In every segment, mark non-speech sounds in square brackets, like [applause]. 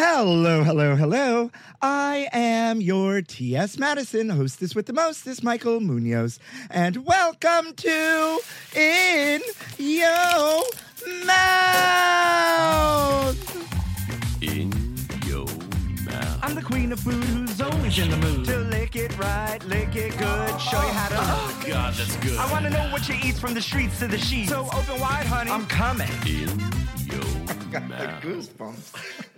Hello, hello, hello. I am your T.S. Madison, hostess with the most, mostest, Michael Munoz. And welcome to In Yo Mouth. In your mouth. I'm the queen of food who's always in the mood to lick it right, lick it good, show you how to. Oh, God, that's good. I want to know what you eat from the streets to the sheets. So open wide, honey. I'm coming. In your [laughs] mouth. I got the Goosebumps. [laughs]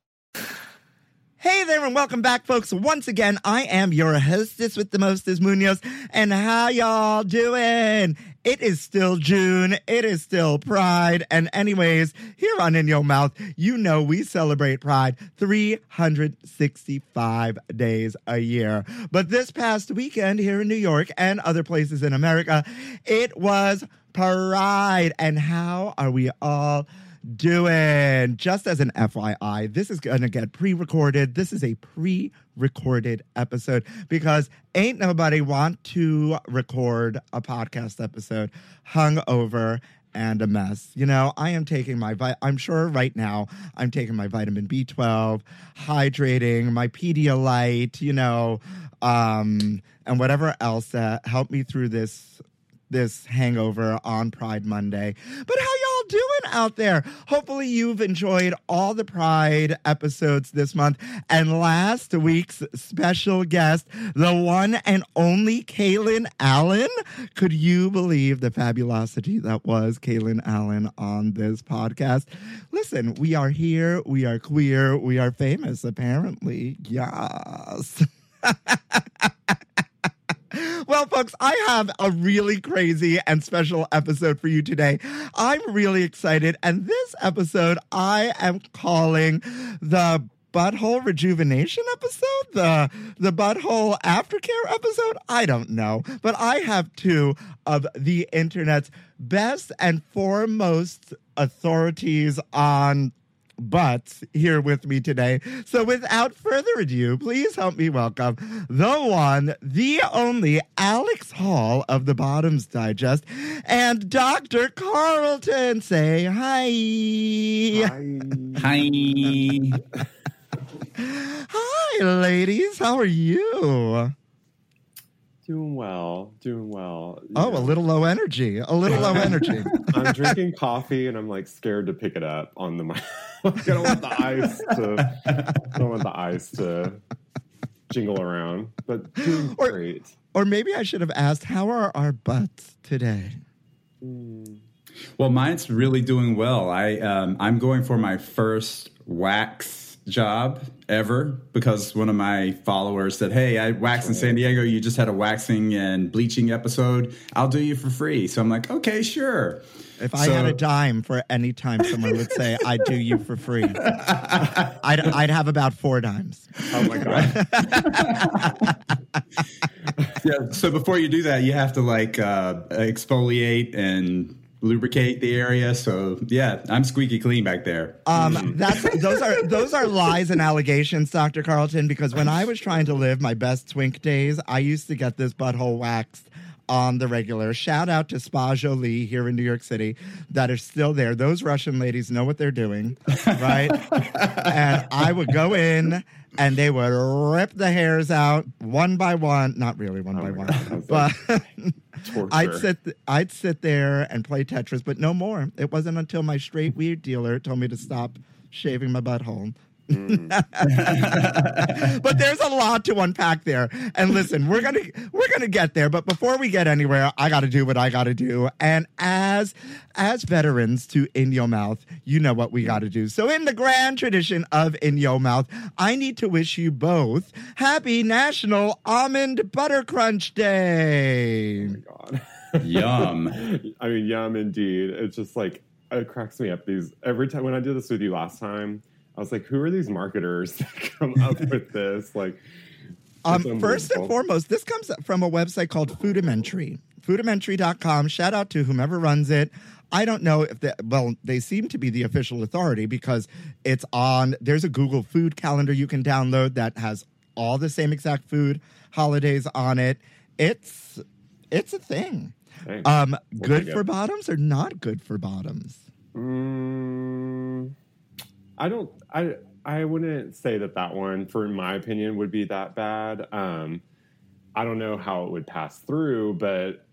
Hey there, and welcome back, folks. Once again, I am your hostess with the mostest, Munoz. And how y'all doing? It is still June. It is still Pride. And anyways, here on In Your Mouth, you know we celebrate Pride 365 days a year. But this past weekend here in New York and other places in America, it was Pride. And how are we all doing? Just as an FYI, this is going to get pre recorded. This is a pre recorded episode because ain't nobody want to record a podcast episode hungover and a mess. You know, I am taking my, vi- I'm sure right now I'm taking my vitamin B12, hydrating, my Pedialyte, you know, um, and whatever else that helped me through this this hangover on Pride Monday. But how y'all doing out there? Hopefully you've enjoyed all the Pride episodes this month. And last week's special guest, the one and only Kaylin Allen. Could you believe the fabulosity that was Kaylin Allen on this podcast? Listen, we are here, we are queer, we are famous, apparently. Yes. [laughs] Well, folks, I have a really crazy and special episode for you today. I'm really excited, and this episode I am calling the butthole rejuvenation episode, the the butthole aftercare episode. I don't know, but I have two of the internet's best and foremost authorities on butts here with me today. So without further ado, please help me welcome the one, the only Alex Hall of the Bottoms Digest and Dr. Carlton. Say hi. Hi. [laughs] Hi, ladies. How are you? Doing well, doing well. Oh, Yeah. a little low energy. A little low [laughs] energy. I'm drinking coffee and I'm like scared to pick it up on the mic. [laughs] I don't want the ice to. [laughs] I don't want the ice to jingle around, but doing Or- great. or maybe I should have asked, how are our butts today? Well, mine's really doing well. I um, I'm going for my first wax job ever because one of my followers said, "Hey, I wax in San Diego. You just had a waxing and bleaching episode. I'll do you for free." So I'm like, "Okay, sure." If I So- had a dime for any time someone would say, I'd do you for free, I'd, I'd have about four dimes. Oh my god! [laughs] yeah. So before you do that, you have to like uh, exfoliate and lubricate the area. So yeah, I'm squeaky clean back there. Um, that's those are those are lies and allegations, Dr. Carlton. Because when I was trying to live my best twink days, I used to get this butthole waxed on the regular. Shout out to Spa Jolie here in New York City that are still there. Those Russian ladies know what they're doing, right? [laughs] and I would go in and they would rip the hairs out one by one. Not really one Oh by one, God, but. [laughs] I'd sit th- I'd sit there and play Tetris, but no more. It wasn't until my straight weed dealer told me to stop shaving my butthole. Mm. [laughs] but there's a lot to unpack there. And listen, we're gonna we're gonna get there. But before we get anywhere, I gotta do what I gotta do. And as as veterans to In Your Mouth, you know what we gotta do. So in the grand tradition of In Your Mouth, I need to wish you both happy National Almond Butter Crunch Day. Oh God. [laughs] Yum. I mean, yum indeed. It's just like it cracks me up. These every time when I did this with you last time, I was like, "Who are these marketers [laughs] that come up [laughs] with this?" Like, Um, first and foremost, this comes from a website called Foodimentary. Foodimentary.com. Shout out to whomever runs it. I don't know if they, well, they seem to be the official authority because it's on, there's a Google food calendar you can download that has all the same exact food holidays on it. It's, it's a thing. Um, good for bottoms or not good for bottoms? Mm, I don't. I I wouldn't say that that one, for my opinion, would be that bad. Um, I don't know how it would pass through, but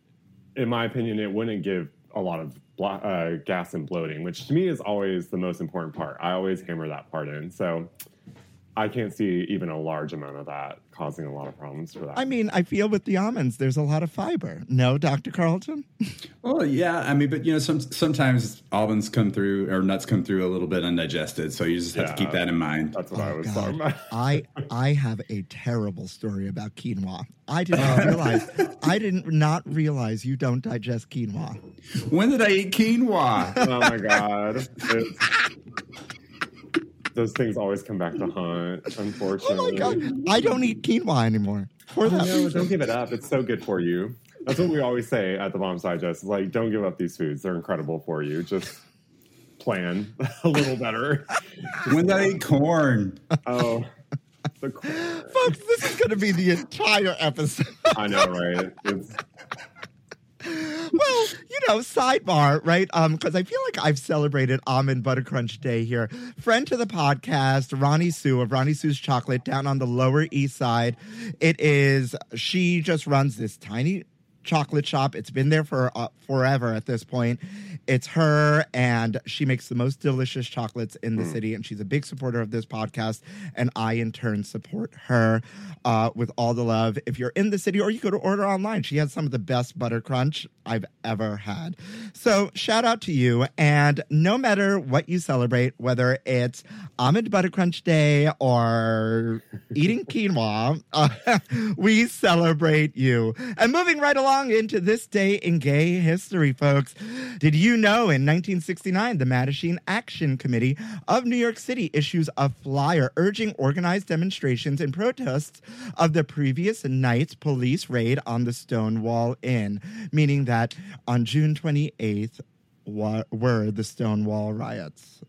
in my opinion, it wouldn't give a lot of uh, gas and bloating, which to me is always the most important part. I always hammer that part in. So I can't see even a large amount of that causing a lot of problems for that. I mean, I feel with the almonds, there's a lot of fiber. No, Dr. Carlton? [laughs] Well, yeah, I mean, but you know, some sometimes almonds come through or nuts come through a little bit undigested, so you just have to keep that in mind. that's what oh, I Oh, was God. talking about. I I have a terrible story about quinoa. I did not realize I didn't not realize you don't digest quinoa. When did I eat quinoa? oh my god. It's- those things always come back to haunt, unfortunately. [laughs] Oh unfortunately. my god, I don't eat quinoa anymore. For that No, don't give it up. It's so good for you. That's what we always say at the Bottoms Digest. Is like, don't give up these foods. They're incredible for you. Just plan [laughs] a little better. when did I eat corn? Oh, the [laughs] corn. Folks, this is going to be the entire episode. I know, right? It's, well, you know, sidebar, right? Um, because I feel like I've celebrated almond butter crunch day here. Friend to the podcast, Ronnie Sue of Ronnie Sue's Chocolate down on the Lower East Side. It is she just runs this tiny chocolate shop. It's been there for uh, forever at this point. It's her, and she makes the most delicious chocolates in the city. And she's a big supporter of this podcast. And I, in turn, support her uh, with all the love. If you're in the city, or you go to order online, she has some of the best butter crunch I've ever had. So, shout out to you. And no matter what you celebrate, whether it's Almond Butter Crunch Day or eating quinoa, uh, [laughs] we celebrate you. And moving right along into this day in gay history, folks. Did you know in 1969, the Mattachine Action Committee of New York City issues a flyer urging organized demonstrations and protests of the previous night's police raid on the Stonewall Inn, meaning that on June 28th wa- were the Stonewall riots.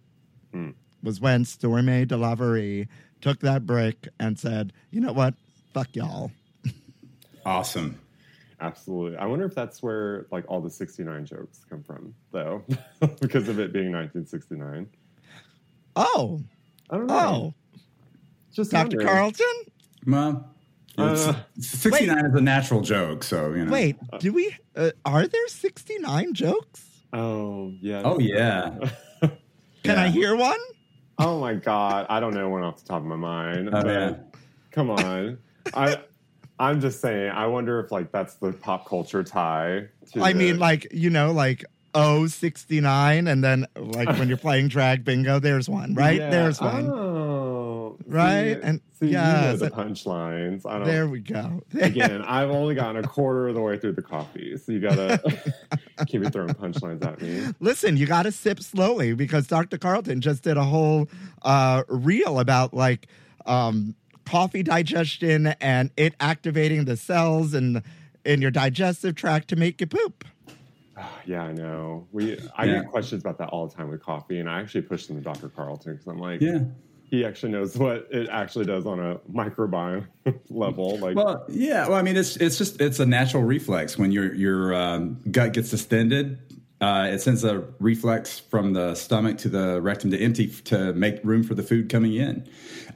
Hmm. Was when Stormé DeLarverie took that break and said, you know what? Fuck y'all. Awesome. Absolutely. I wonder if that's where like all the 69 jokes come from, though, [laughs] because of it being 1969. Oh, I don't know. oh, Just Dr. wondering. Carlton? Well, Uh, 69 is a natural joke, so you know. Wait, do we, uh, are there 69 jokes? Oh, yeah. Oh yeah. [laughs] Can I hear one? Oh my god, I don't know one off the top of my mind. Oh, yeah. Come on, I I'm just saying. I wonder if like that's the pop culture tie. To I the- mean, like, you know, like, oh, 69, and then, like, when you're [laughs] playing drag bingo, there's one, right? Yeah. There's one. Oh, Right? See, And- see, you know the punchlines. I don't. There we go. [laughs] Again, I've only gotten a quarter of the way through the coffee, so you gotta [laughs] keep it throwing punchlines at me. Listen, you got to sip slowly because Dr. Carlton just did a whole uh, reel about like um, coffee digestion and it activating the cells and in your digestive tract to make you poop. [sighs] Yeah, I know. We I Yeah. get questions about that all the time with coffee, and I actually push them to Dr. Carlton because I'm like, Yeah. he actually knows what it actually does on a microbiome [laughs] level. Like, Well, yeah. Well, I mean, it's it's just it's a natural reflex when your your um, gut gets distended. Uh, it sends a reflex from the stomach to the rectum to empty to make room for the food coming in.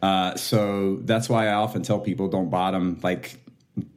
Uh, so that's why I often tell people don't bottom like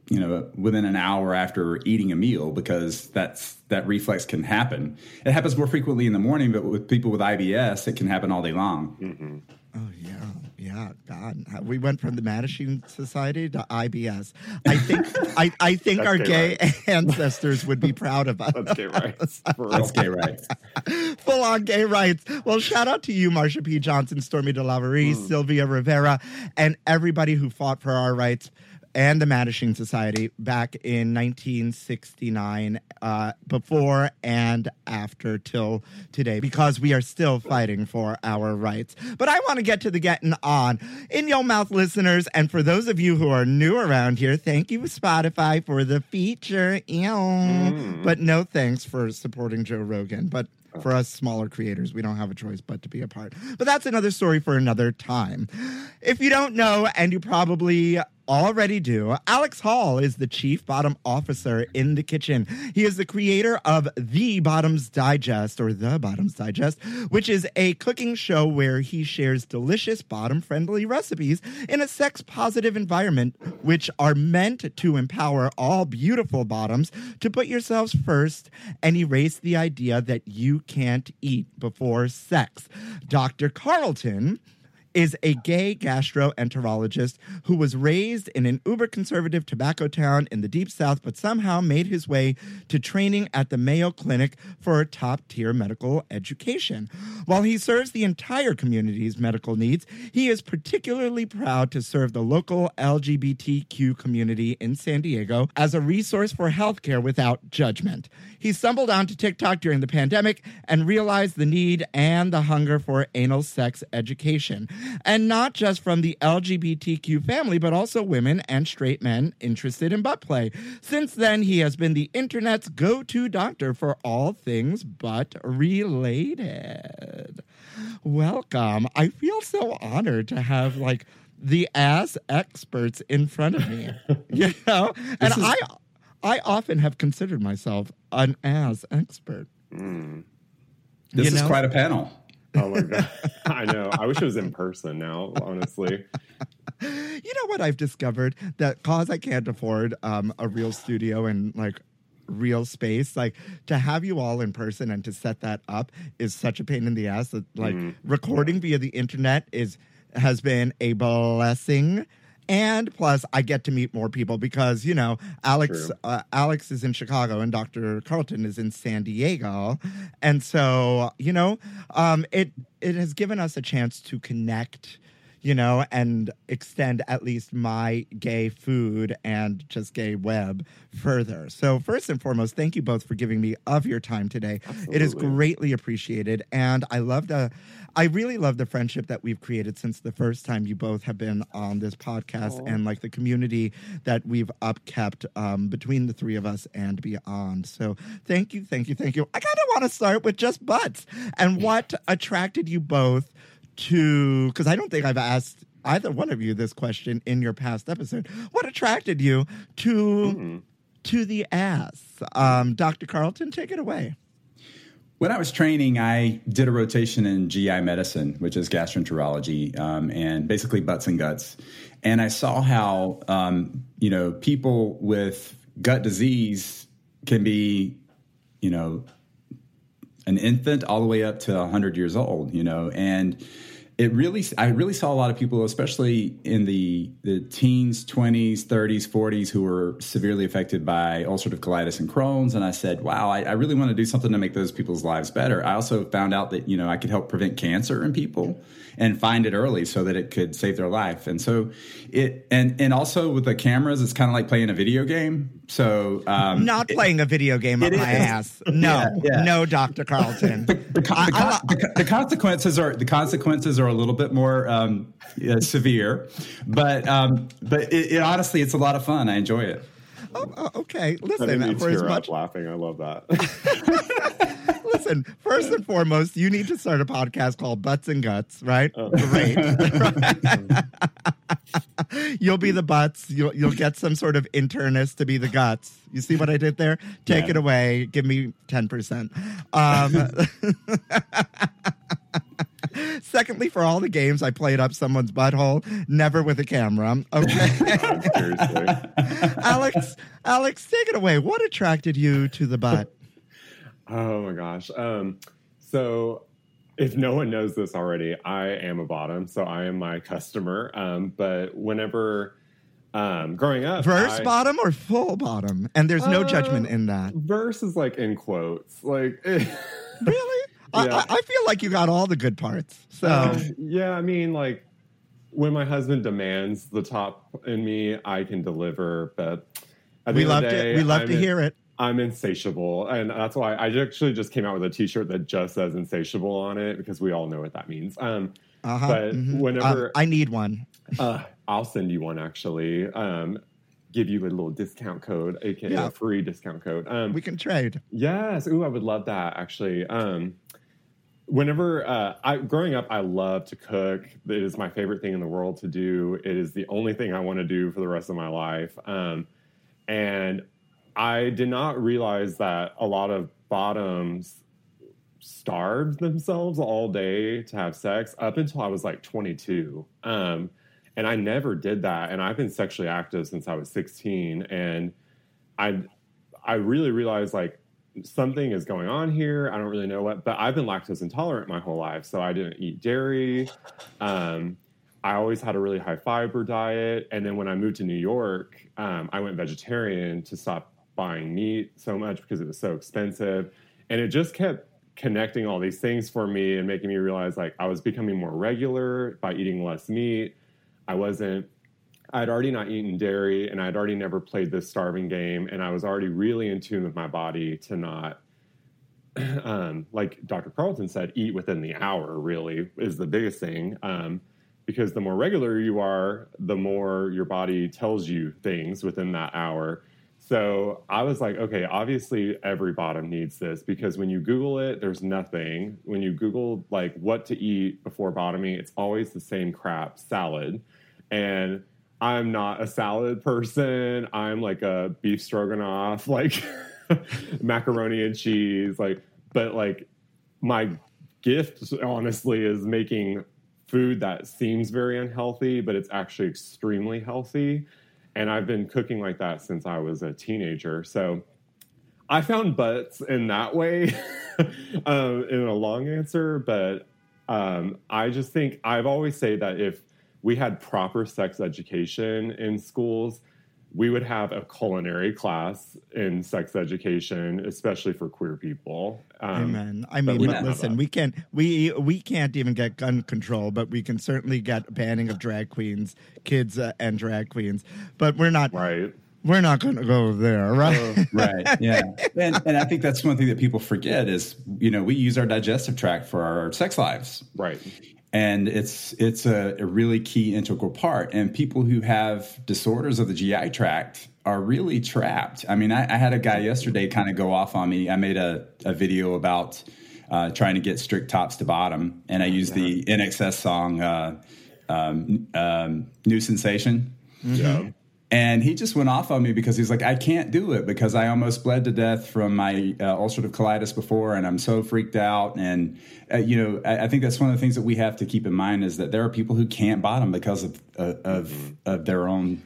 you know within an hour after eating a meal because that's that reflex can happen. It happens more frequently in the morning, but with people with IBS, it can happen all day long. Oh yeah, yeah. God, we went from the Mattachine Society to IBS. I think I, I think That's our gay gay [laughs] ancestors would be proud of us. Let's get right. [laughs] For real. That's gay rights. [laughs] Full on gay rights. Well, shout out to you, Marsha P. Johnson, Stormé DeLarverie, mm. Sylvia Rivera, and everybody who fought for our rights and the Mattachine Society back in 1969, uh, before and after till today, because we are still fighting for our rights. But I want to get to the getting on. In your mouth, listeners, and for those of you who are new around here, thank you, Spotify, for the feature. Ew. But no thanks for supporting Joe Rogan. But for us smaller creators, we don't have a choice but to be a part. But that's another story for another time. If you don't know, and you probably already do, Alex Hall is the chief bottom officer in the kitchen. He is the creator of The Bottoms Digest, or The Bottoms Digest, which is a cooking show where he shares delicious bottom friendly recipes in a sex positive environment, which are meant to empower all beautiful bottoms to put yourselves first and erase the idea that you can't eat before sex. Dr. Carlton is a gay gastroenterologist who was raised in an uber conservative tobacco town in the deep south, but somehow made his way to training at the Mayo Clinic for a top tier medical education. While he serves the entire community's medical needs, he is particularly proud to serve the local LGBTQ community in San Diego as a resource for healthcare without judgment. He stumbled onto TikTok during the pandemic and realized the need and the hunger for anal sex education. And not just from the LGBTQ family, but also women and straight men interested in butt play. Since then, he has been the internet's go to doctor for all things butt related. Welcome. I feel so honored to have like the ass experts in front of me. [laughs] you know? And is- I I often have considered myself an ass expert. Hmm. This You is know? quite a panel. Oh my god. [laughs] I know. I wish it was in person now, honestly. You know what I've discovered? That cause I can't afford um, a real studio and like real space, like to have you all in person and to set that up is such a pain in the ass. That like recording via the internet is has been a blessing. And plus, I get to meet more people because you know Alex. Uh, Alex is in Chicago and Dr. Carlton is in San Diego, and so you know, um, it it has given us a chance to connect you know, and extend at least my gay food and just gay web further. So, first and foremost, thank you both for giving me of your time today. It is greatly appreciated. And I love the, I really love the friendship that we've created since the first time you both have been on this podcast and like the community that we've upkept um, between the three of us and beyond. So, thank you, thank you, thank you. I kind of want to start with just butts and what attracted you both to because I don't think I've asked either one of you this question in your past episode. What attracted you to to the ass? Um, Dr. Carlton, take it away. When I was training, I did a rotation in GI medicine, which is gastroenterology, um, and basically butts and guts. And I saw how um, you know people with gut disease can be, you know, an infant all the way up to 100 years old, you know, and it really, I really saw a lot of people, especially in the, the teens, 20s, 30s, 40s, who were severely affected by ulcerative colitis and Crohn's. And I said, wow, I, I really want to do something to make those people's lives better. I also found out that, you know, I could help prevent cancer in people and find it early so that it could save their life. And so it, and, and also with the cameras, it's kind of like playing a video game. So, um, Not playing a video game it my is. ass. No, Yeah, yeah. no, Dr. Carlton. the, I- the, I lo- the the consequences are the consequences are a little bit more um, yeah, severe, but um, but it, it, honestly, it's a lot of fun. I enjoy it. Oh, oh, okay, That made me listen. For as much laughing. I love that. [laughs] listen, first and foremost, you need to start a podcast called Butts and Guts, right? Oh. Great. [laughs] you'll be the butts. You'll you'll get some sort of internist to be the guts. You see what I did there? Take Yeah. it away. Give me ten percent. Um, [laughs] [laughs] secondly, for all the games I played up someone's butthole, never with a camera. Okay. [laughs] Seriously. [laughs] Alex, Alex, take it away. What attracted you to the butt? Oh my gosh. Um, so if no one knows this already, I am a bottom, so I am my customer. Um, but whenever um, growing up, Verse I- bottom or full bottom? And there's no Uh, judgment in that. verse is like in quotes, like. Really? I, Yeah. I, I feel like you got all the good parts. So Uh, yeah, I mean, like when my husband demands the top in me, I can deliver. But we love to we love I'm to in- hear it. I'm insatiable, and that's why I actually just came out with a T-shirt that just says "insatiable" on it because we all know what that means. Um, Uh-huh. but mhm. whenever- Um, I need one. [laughs] uh, I'll send you one actually. Um, give you a little discount code, aka Yeah. a free discount code. Um, We can trade. Yes. Ooh, I would love that actually. Um, whenever uh, I growing up, I love to cook. It is my favorite thing in the world to do. It is the only thing I want to do for the rest of my life. Um, and I did not realize that a lot of bottoms starved themselves all day to have sex up until I was like 22. Um, and I never did that. And I've been sexually active since I was 16. And I, I really realized like something is going on here. I don't really know what, but I've been lactose intolerant my whole life. So I didn't eat dairy. Um, I always had a really high fiber diet. And then when I moved to New York, um, I went vegetarian to stop buying meat so much because it was so expensive. And it just kept connecting all these things for me and making me realize like I was becoming more regular by eating less meat. I wasn't I'd already not eaten dairy and I'd already never played this starving game and I was already really in tune with my body to not [clears throat] um, like Dr. Carlton said, eat within the hour really is the biggest thing. Um, because the more regular you are, the more your body tells you things within that hour. So I was like, okay, obviously every bottom needs this because when you Google it, there's nothing. When you Google like what to eat before bottoming, it's always the same crap salad. And I'm not a salad person. I'm like a beef stroganoff, [laughs] like macaroni and cheese, like, but like my gift honestly is making food that seems very unhealthy, but it's actually extremely healthy. And I've been cooking like that since I was a teenager. So I found butts in that way um, [laughs] in a long answer, but um, I just think I've always say that if we had proper sex education in schools, we would have a culinary class in sex education, especially for queer people. Um, Amen. I mean, we but listen, we can we we can't even get gun control, but we can certainly get banning of drag queens, kids, uh, and drag queens. But we're not Right. we're not going to go there, right? right yeah and, and i think that's one thing that people forget is you know we use our digestive tract for our sex lives Right. And it's it's a, a really key integral part. And people who have disorders of the gi tract are really trapped. I mean i, I had a guy yesterday kind of go off on me. I made a, a video about uh, trying to get strict tops to bottom. And i used the INXS song uh, um, um, new sensation. Yeah. And he just went off on me because he's like, I can't do it because I almost bled to death from my uh, ulcerative colitis before, and I'm so freaked out. And uh, you know, I, I think that's one of the things that we have to keep in mind is that there are people who can't bottom because of uh, of of their own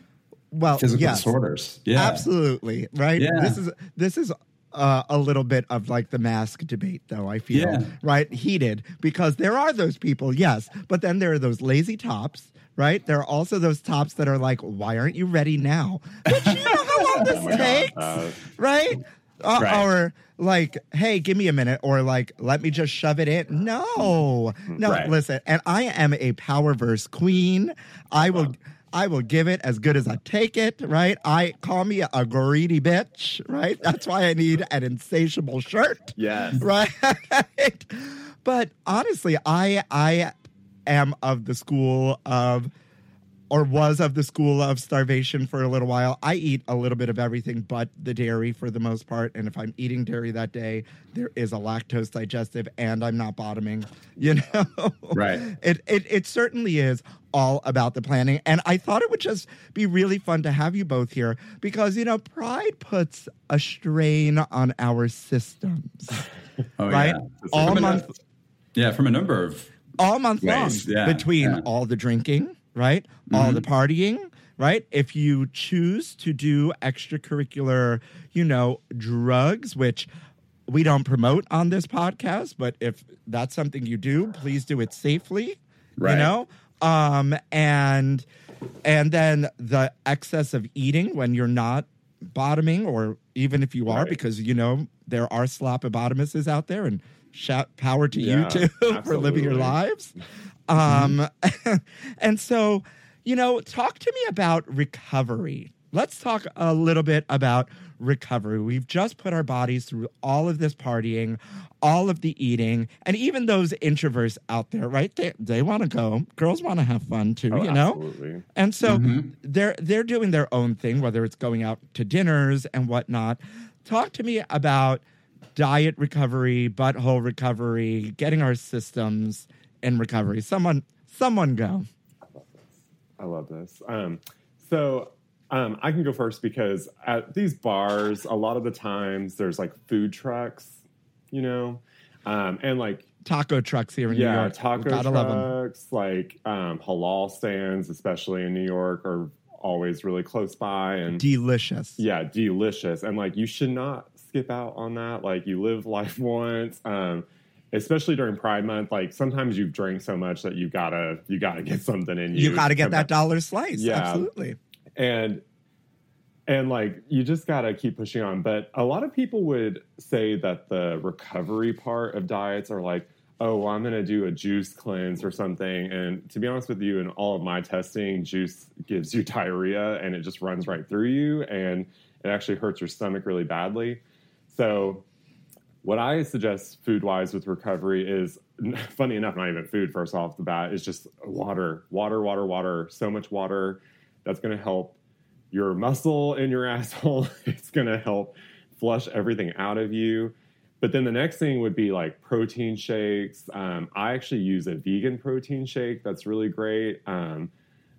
well, physical yes, disorders. Yeah, absolutely, right? Yeah. This is this is uh, a little bit of like the mask debate, though. I feel Yeah. right heated because there are those people, yes, but then there are those lazy tops. Right, there are also those tops that are like, "Why aren't you ready now?" But you know how long this [laughs] Oh takes, uh, right? Uh, Right. Or like, hey, give me a minute, or like, let me just shove it in. No, no, Right. listen. And I am a power verse queen. I will, I will give it as good as I take it. Right? I call me a greedy bitch. Right? That's why I need an insatiable shirt. Yes. Right? [laughs] but honestly, I, I am of the school of or was of the school of starvation for a little while. I eat a little bit of everything but the dairy for the most part. And if I'm eating dairy that day, there is a lactose digestive and I'm not bottoming, you [laughs] know? Right. It, it, it certainly is all about the planning. And I thought it would just be really fun to have you both here because, you know, pride puts a strain on our systems, [laughs] Oh, right? Yeah. All month yeah, from a number of all month Ways, long yeah, between yeah. all the drinking, right? All the partying, right? If you choose to do extracurricular, you know, drugs, which we don't promote on this podcast, but if that's something you do, please do it safely, you know? Um and and then the excess of eating when you're not bottoming or even if you are Right. because you know there are slopopotamuses out there and shout power to Yeah, you too [laughs] for living your lives. Um [laughs] and so you know talk to me about recovery. Let's talk a little bit about recovery. We've just put our bodies through all of this partying all of the eating and even those introverts out there right? They, they want to go. Girls want to have fun too Oh, you know? absolutely. and so they're they're doing their own thing, whether it's going out to dinners and whatnot. Talk to me about diet recovery, butthole recovery, getting our systems in recovery. Someone, someone go. I love this. Um, so um, I can go first because at these bars, a lot of the times there's like food trucks, you know, um, and like Taco trucks here in New yeah, York. taco Gotta love 'em. trucks, like um, halal stands, especially in New York, are always really close by, and Delicious. yeah, delicious. And like you should not skip out on that. Like you live life [laughs] once. Um, especially during Pride Month, like sometimes you've drank so much that you gotta you gotta get something in you. You got to get that dollar slice. Yeah. Absolutely. and and like you just gotta keep pushing on but a lot of people would say that the recovery part of diets are like oh well i'm gonna do a juice cleanse or something and to be honest with you in all of my testing juice gives you [laughs] diarrhea and it just runs right through you and it actually hurts your stomach really badly so what I suggest food wise with recovery is [laughs] funny enough, not even food first off the bat, is just water, water, water, water, so much water. That's going to help your muscle in your [laughs] asshole. It's going to help flush everything out of you. But then the next thing would be like protein shakes. Um, I actually use a vegan protein shake that's really great. Um,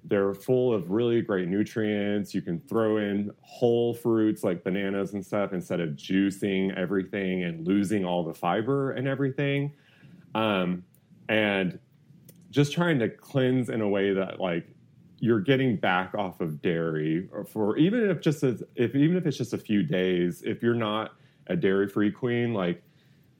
they're full of really great nutrients. You can throw in whole fruits like bananas and stuff instead of juicing everything and losing all the fiber and everything. Um, and just trying to cleanse in a way that like you're getting back off of dairy or for even if just if even if it's just a few days, if you're not a dairy free queen, like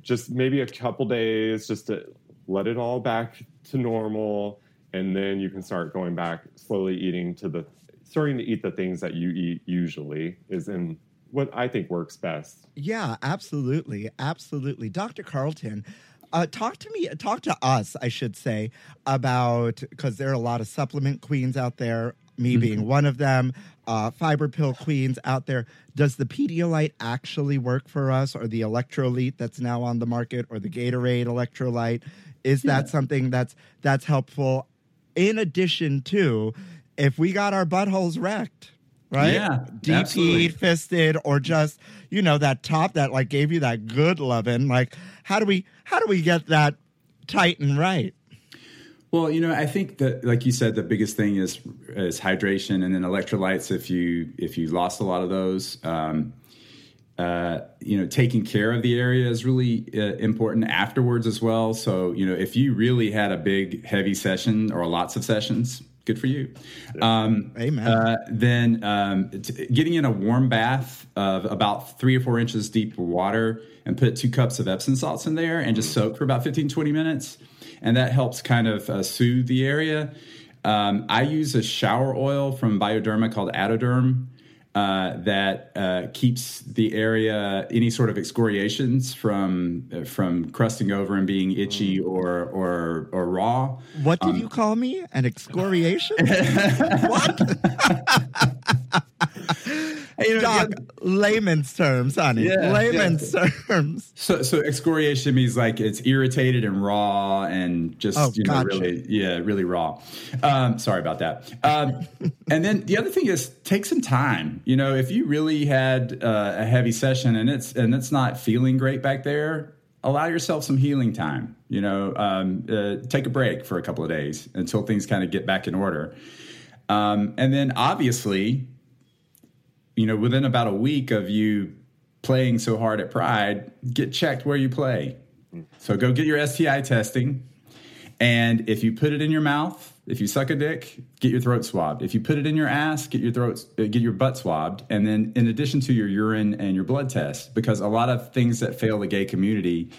just maybe a couple days just to let it all back to normal and then you can start going back slowly eating to the starting to eat the things that you eat usually is in what I think works best. Yeah, absolutely, absolutely. Dr. Carlton, uh, talk to me, talk to us, I should say, about because there are a lot of supplement queens out there. Me being one of them, uh, fiber pill queens out there. Does the Pedialyte actually work for us, or the Electrolyte that's now on the market, or the Gatorade Electrolyte? Is that something that's that's helpful? In addition to, if we got our buttholes wrecked, right? Yeah, DP absolutely. fisted or just you know that top that like gave you that good loving like how do we how do we get that tight and right Well, you know, I think that, like you said, the biggest thing is is hydration, and then electrolytes. If you if you lost a lot of those, um, uh, you know, taking care of the area is really uh, important afterwards as well. So, you know, if you really had a big heavy session or lots of sessions, good for you. Um, Amen. uh, then um, t- getting in a warm bath of about three or four inches deep water and put two cups of Epsom salts in there and just soak for about 15, 20 minutes. And that helps kind of uh, soothe the area. Um, I use a shower oil from Bioderma called Atoderm uh, that uh, keeps the area, any sort of excoriations from uh, from crusting over and being itchy or or, or raw. what did Um, you call me? An excoriation? [laughs] What [laughs] you know Doc, other- layman's terms, honey. Yeah, layman's terms. So, so excoriation means like it's irritated and raw and just Oh, you know gotcha. really yeah really raw. Um, sorry about that. Um, and then the other thing is take some time. You know, if you really had uh, a heavy session and it's and it's not feeling great back there, allow yourself some healing time. You know, um, uh, take a break for a couple of days until things kind of get back in order. Um, and then obviously, you know, within about a week of you playing so hard at Pride, get checked where you play. So go get your STI testing. And if you put it in your mouth, if you suck a dick, get your throat swabbed. If you put it in your ass, get your throat, uh, get your butt swabbed. And then, in addition to your urine and your blood test, because a lot of things that fail the gay community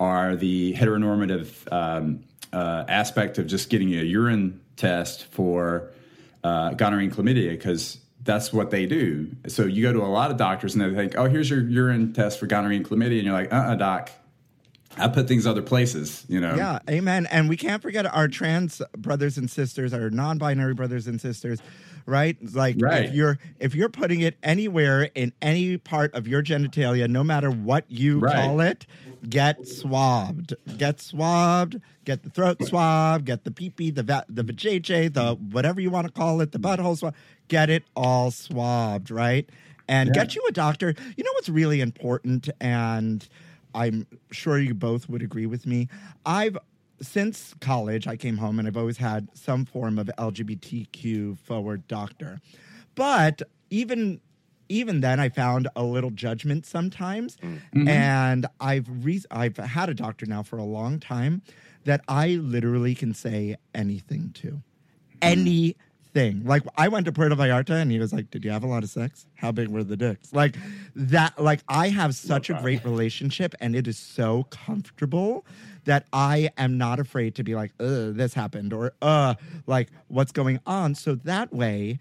are the heteronormative um, uh, aspect of just getting a urine test for uh, gonorrhea and chlamydia, because that's what they do. So you go to a lot of doctors and they think, "Oh, here's your urine test for gonorrhea and chlamydia," and you're like, "Uh, uh doc." I put things other places, you know. Yeah, amen. And we can't forget our trans brothers and sisters, our non-binary brothers and sisters, right? Like Right. if you're if you're putting it anywhere in any part of your genitalia, no matter what you Right. call it, get swabbed. Get swabbed. Get the throat swab. Get the pee pee, the va- the vajayjay, the whatever you want to call it, the butthole swab. Get it all swabbed, right? And Yeah. get you a doctor. You know what's really important and I'm sure you both would agree with me. I've since college, I came home and I've always had some form of LGBTQ forward doctor. But even even then, I found a little judgment sometimes, and I've re- I've had a doctor now for a long time that I literally can say anything to, anything. Like I went to Puerto Vallarta and he was like, "Did you have a lot of sex? How big were the dicks?" Like that. Like I have such a great relationship, and it is so comfortable that I am not afraid to be like, "Uh, this happened," or "Uh, like what's going on." So that way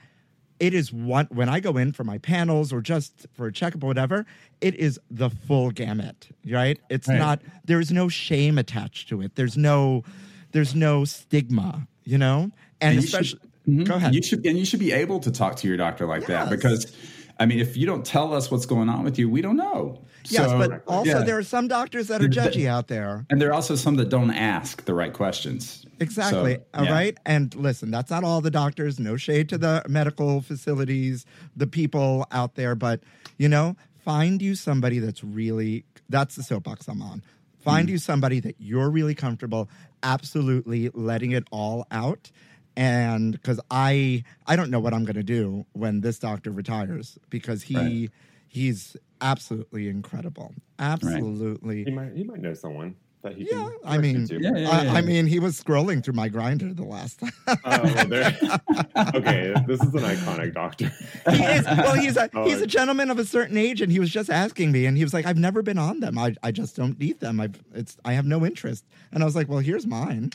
it is one when I go in for my panels or just for a checkup or whatever, it is the full gamut, right? It's Right. not there is no shame attached to it. There's no there's no stigma, you know? And, And you should- especially Mhm. go ahead. You should and you should be able to talk to your doctor like that because I mean if you don't tell us what's going on with you, we don't know. yes, So, but also yeah. there are some doctors that are judgy out there. and there are also some that don't ask the right questions. Exactly. So, All yeah. right. And listen, that's not all the doctors. No shade to the medical facilities, the people out there, but you know, find you somebody that's really that's the soapbox I'm on. Find hmm. you somebody that you're really comfortable absolutely letting it all out. And because I I don't know what I'm gonna do when this doctor retires because he Right. he's absolutely incredible, Absolutely. He might he might know someone that he Yeah, can. I mean, you to. Yeah, yeah, I. I mean, he was scrolling through my Grindr the last time. Oh, well, there- [laughs] okay, this is an iconic doctor. he is. Well, he's a [laughs] Oh, he's a gentleman of a certain age, and he was just asking me, and he was like, "I've never been on them. I I just don't need them. I've it's I have no interest." And I was like, "Well, here's mine,"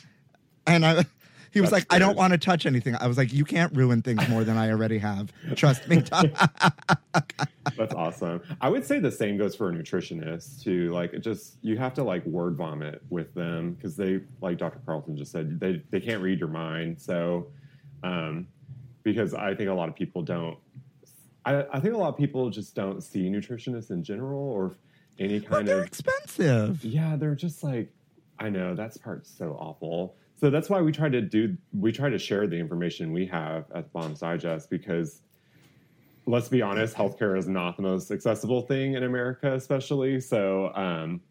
and I. He was like, I don't want to touch anything. I was like, you can't ruin things more than I already have. Trust me. [laughs] That's awesome. I would say the same goes for a nutritionist too. Like it just you have to like word vomit with them because they like Dr. Carlton just said they they can't read your mind. So um because I think a lot of people don't I, I think a lot of people just don't see nutritionists in general or any kind they're of expensive. yeah, they're just like I know that's part's so awful. So that's why we try to do we try to share the information we have at Bottoms Digest because let's be honest, healthcare is not the most accessible thing in America, especially. So um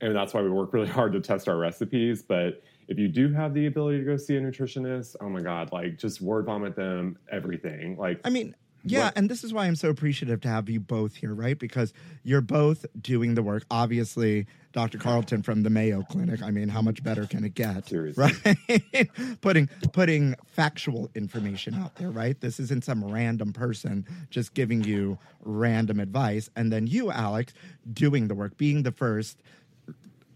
and that's why we work really [laughs] hard to test our recipes. But if you do have the ability to go see a nutritionist, oh my God, like just word vomit them everything. Like I mean, yeah, What- and this is why I'm so appreciative to have you both here, right? Because you're both doing the work. Obviously, Dr. Carlton from the Mayo Clinic. I mean, how much better can it get? Seriously. Right? [laughs] putting putting factual information out there, right? This isn't some random person just giving you random advice. And then you, Alex, doing the work, being the first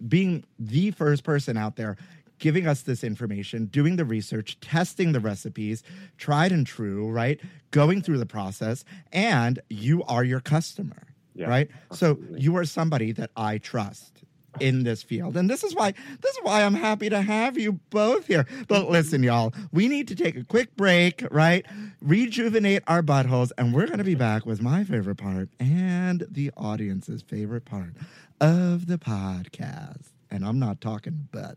being the first person out there giving us this information, doing the research, testing the recipes, tried and true, right? Going through the process, and you are your customer, Yeah, right? So you are somebody that I trust. in this field. And this is why this is why I'm happy to have you both here. But listen, y'all, we need to take a quick break, right? Rejuvenate our buttholes, and we're gonna be back with my favorite part and the audience's favorite part of the podcast. And I'm not talking butts.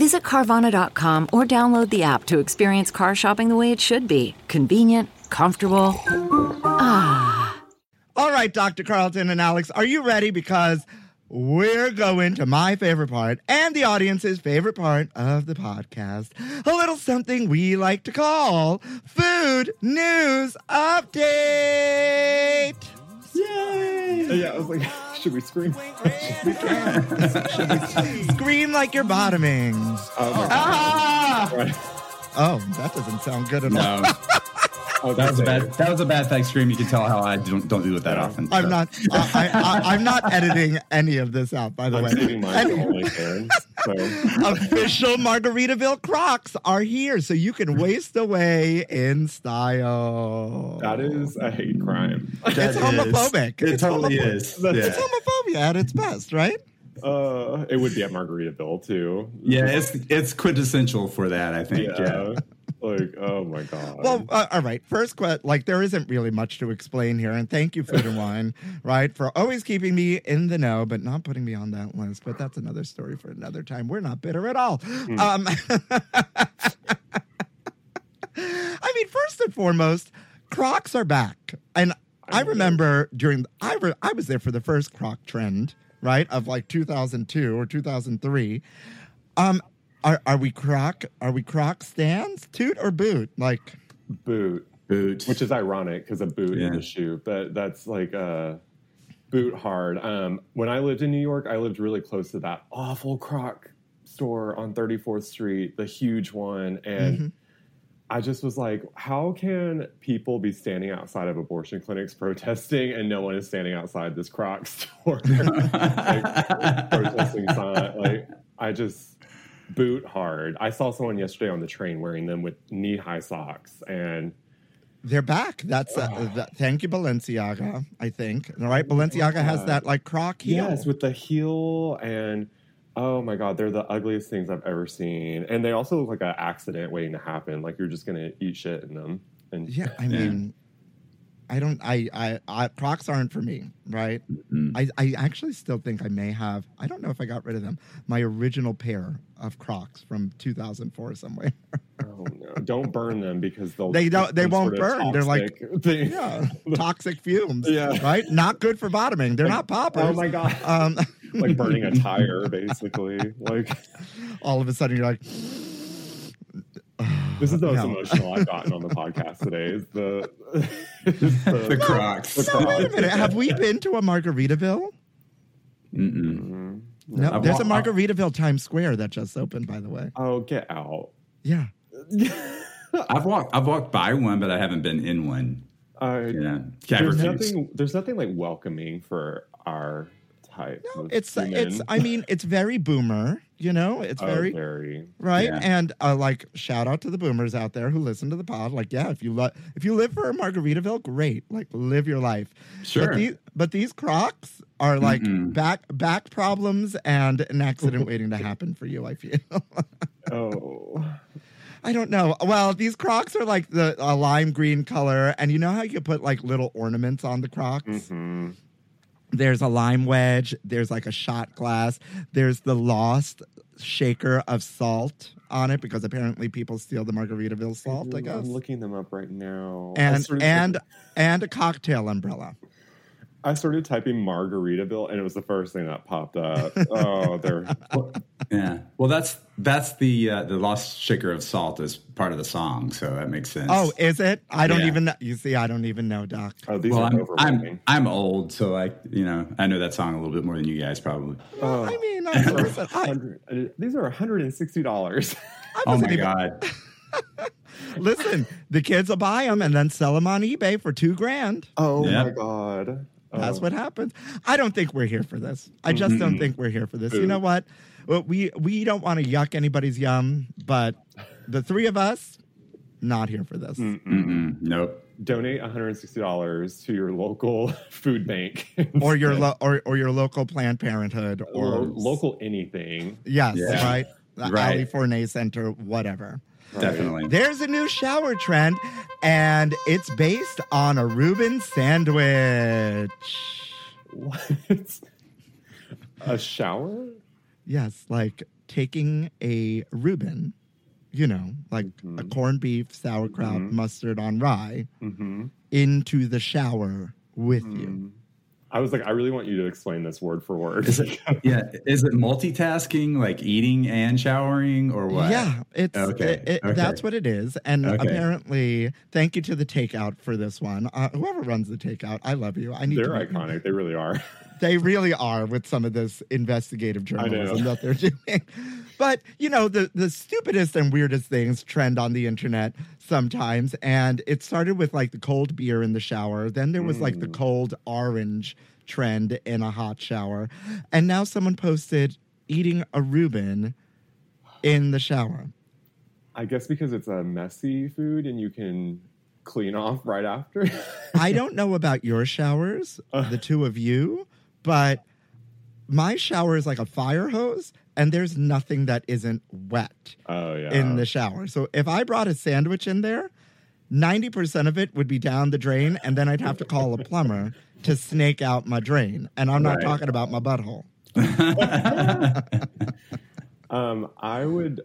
Visit Carvana.com or download the app to experience car shopping the way it should be convenient, comfortable. Ah. All right, Dr. Carlton and Alex, are you ready? Because we're going to my favorite part and the audience's favorite part of the podcast. A little something we like to call Food News Update. Yeah, I was like, [laughs] should we scream? [laughs] [laughs] Scream like you're bottoming. Oh, my Ah! God. Oh, that doesn't sound good at all. No, [laughs] Oh, that was a bad. That was a bad thanks scream. You can tell how I don't don't do it that often. I'm so. not. I, I, I'm not editing any of this out. By the I'm way, saving mine for And- only fans. So [laughs] official Margaritaville Crocs are here, so you can waste away in style. that is a hate crime. it's That is- homophobic. It It's totally homopho- is. It's Yeah. homophobia at its best, right? Uh, it would be at Margaritaville too. yeah, it's it's quintessential for that. I think. yeah. Yeah. Like, oh my god. Well, uh, all right. First, que- like there isn't really much to explain here, and thank you, Food and Wine, [laughs] right, for always keeping me in the know, but not putting me on that list. But that's another story for another time. We're not bitter at all. Um, [laughs] I mean, first and foremost, Crocs are back, and I remember during I re- I was there for the first Croc trend, right, of like 2002 or 2003. Um, are are we Croc? Are we Croc stands? Toot or boot? Like. boot, Boot. which is ironic because a boot Yeah. is a shoe, but that's like uh, boot hard. Um, when I lived in New York, I lived really close to that awful Croc store on 34th Street, the huge one, and. Mm-hmm. I just was like, how can people be standing outside of abortion clinics [laughs] protesting and no one is standing outside this Croc [laughs] store [laughs] like, protesting sign? Like, I just boot hard. I saw someone yesterday on the train wearing them with knee high socks, and They're back. That's uh, that, thank you, Balenciaga. I think. All right, Balenciaga has that like croc heel. yes, with the heel and. Oh my god, they're the ugliest things I've ever seen, and they also look like an accident waiting to happen. Like you're just gonna eat shit in them. And yeah, I mean, I don't. I, I, I Crocs aren't for me, right? I, I actually still think I may have. I don't know if I got rid of them. My original pair of Crocs from 2004 somewhere. oh no, don't burn them because they'll They don't- they won't burn. They're like- toxic thing. yeah, [laughs] toxic fumes. Yeah. right. Not good for bottoming. They're not poppers. Oh my god. Um, [laughs] like burning a tire, [laughs] basically. Like all of a sudden you're like, this is the most No. emotional I've gotten on the podcast today. Is the is the, the Crocs. the no, wait a minute. Have we been to a Margaritaville? Mm-mm. No, I've there's a wa- Margaritaville Times Square that just opened, by the way. Oh, get out! Yeah. [laughs] I've walked. I've walked by one, but I haven't been in one. Uh, Yeah. There's nothing. There's nothing like welcoming for our type. No, it's human. it's. I mean, it's very boomer. You know, it's Oh, very very. right. Yeah. And uh, like, shout out to the boomers out there who listen to the pod. Like, yeah, if you lo- if you live for a Margaritaville, great. Like, live your life. Sure. But these, but these Crocs are like Mm-mm. back back problems and an accident [laughs] waiting to happen for you. I feel. [laughs] Oh, I don't know. Well, these Crocs are like the a lime green color, and you know how you can put like little ornaments on the Crocs. hmm There's a lime wedge. There's like a shot glass. There's the lost shaker of salt on it because apparently people steal the Margaritaville salt. I guess. I'm looking them up right now. And and and a cocktail umbrella. I started typing Margaritaville, and it was the first thing that popped up. oh, they're [laughs] Yeah. Well, that's that's the uh, the lost shaker of salt is part of the song, so that makes sense. Oh, is it? I don't Yeah. even know. You see, I don't even know, Doc. Oh, these well, are I'm, overwhelming. I'm I'm old, so I you know I know that song a little bit more than you guys probably. I mean, I'm, listen, I, [laughs] 100 uh, these are $160. [laughs] Oh my even- god! Listen, the kids will buy them and then sell them on eBay for two grand. oh Yeah. my god. That's Oh. what happens. I don't think we're here for this. I just don't think we're here for this. You know what? Well, we we don't want to yuck anybody's yum, but the three of us, not here for this. Mm-mm, nope. Donate $160 to your local [laughs] food bank. Or your [laughs] lo- or or your local Planned Parenthood or Lo- local anything. Yes, Yeah. right. The Right. Ali Forney Center, whatever. Oh, Definitely. There's a new shower trend, and it's based on a Reuben sandwich. What? A shower? Yes, like taking a Reuben, you know, like a mm-hmm. corned beef, sauerkraut, mm-hmm. mustard on rye, Mm-hmm. into the shower with you. Mm-hmm. I was like, I really want you to explain this word for word. Is it, [laughs] yeah, is it multitasking, like eating and showering, or what? Yeah, it's Okay, it- it- okay. that's what it is. And Okay. apparently, thank you to the takeout for this one. Uh, whoever runs the takeout, I love you. I need They're to be- iconic. They really are. They really are with some of this investigative journalism that they're doing. [laughs] But you know, the the stupidest and weirdest things trend on the internet sometimes. And it started with like the cold beer in the shower. Then there was like the mm. cold orange trend in a hot shower. And now someone posted eating a Reuben in the shower. I guess because it's a messy food and you can clean off right after. I [laughs] don't know about your showers, the [laughs] two of you, but my shower is like a fire hose and there's nothing that isn't wet oh yeah. in the shower. So if I brought a sandwich in there, 90% of it would be down the drain and then I'd have to call a plumber to snake out my drain. And I'm not Right. talking about my butthole. [laughs] Um, I would.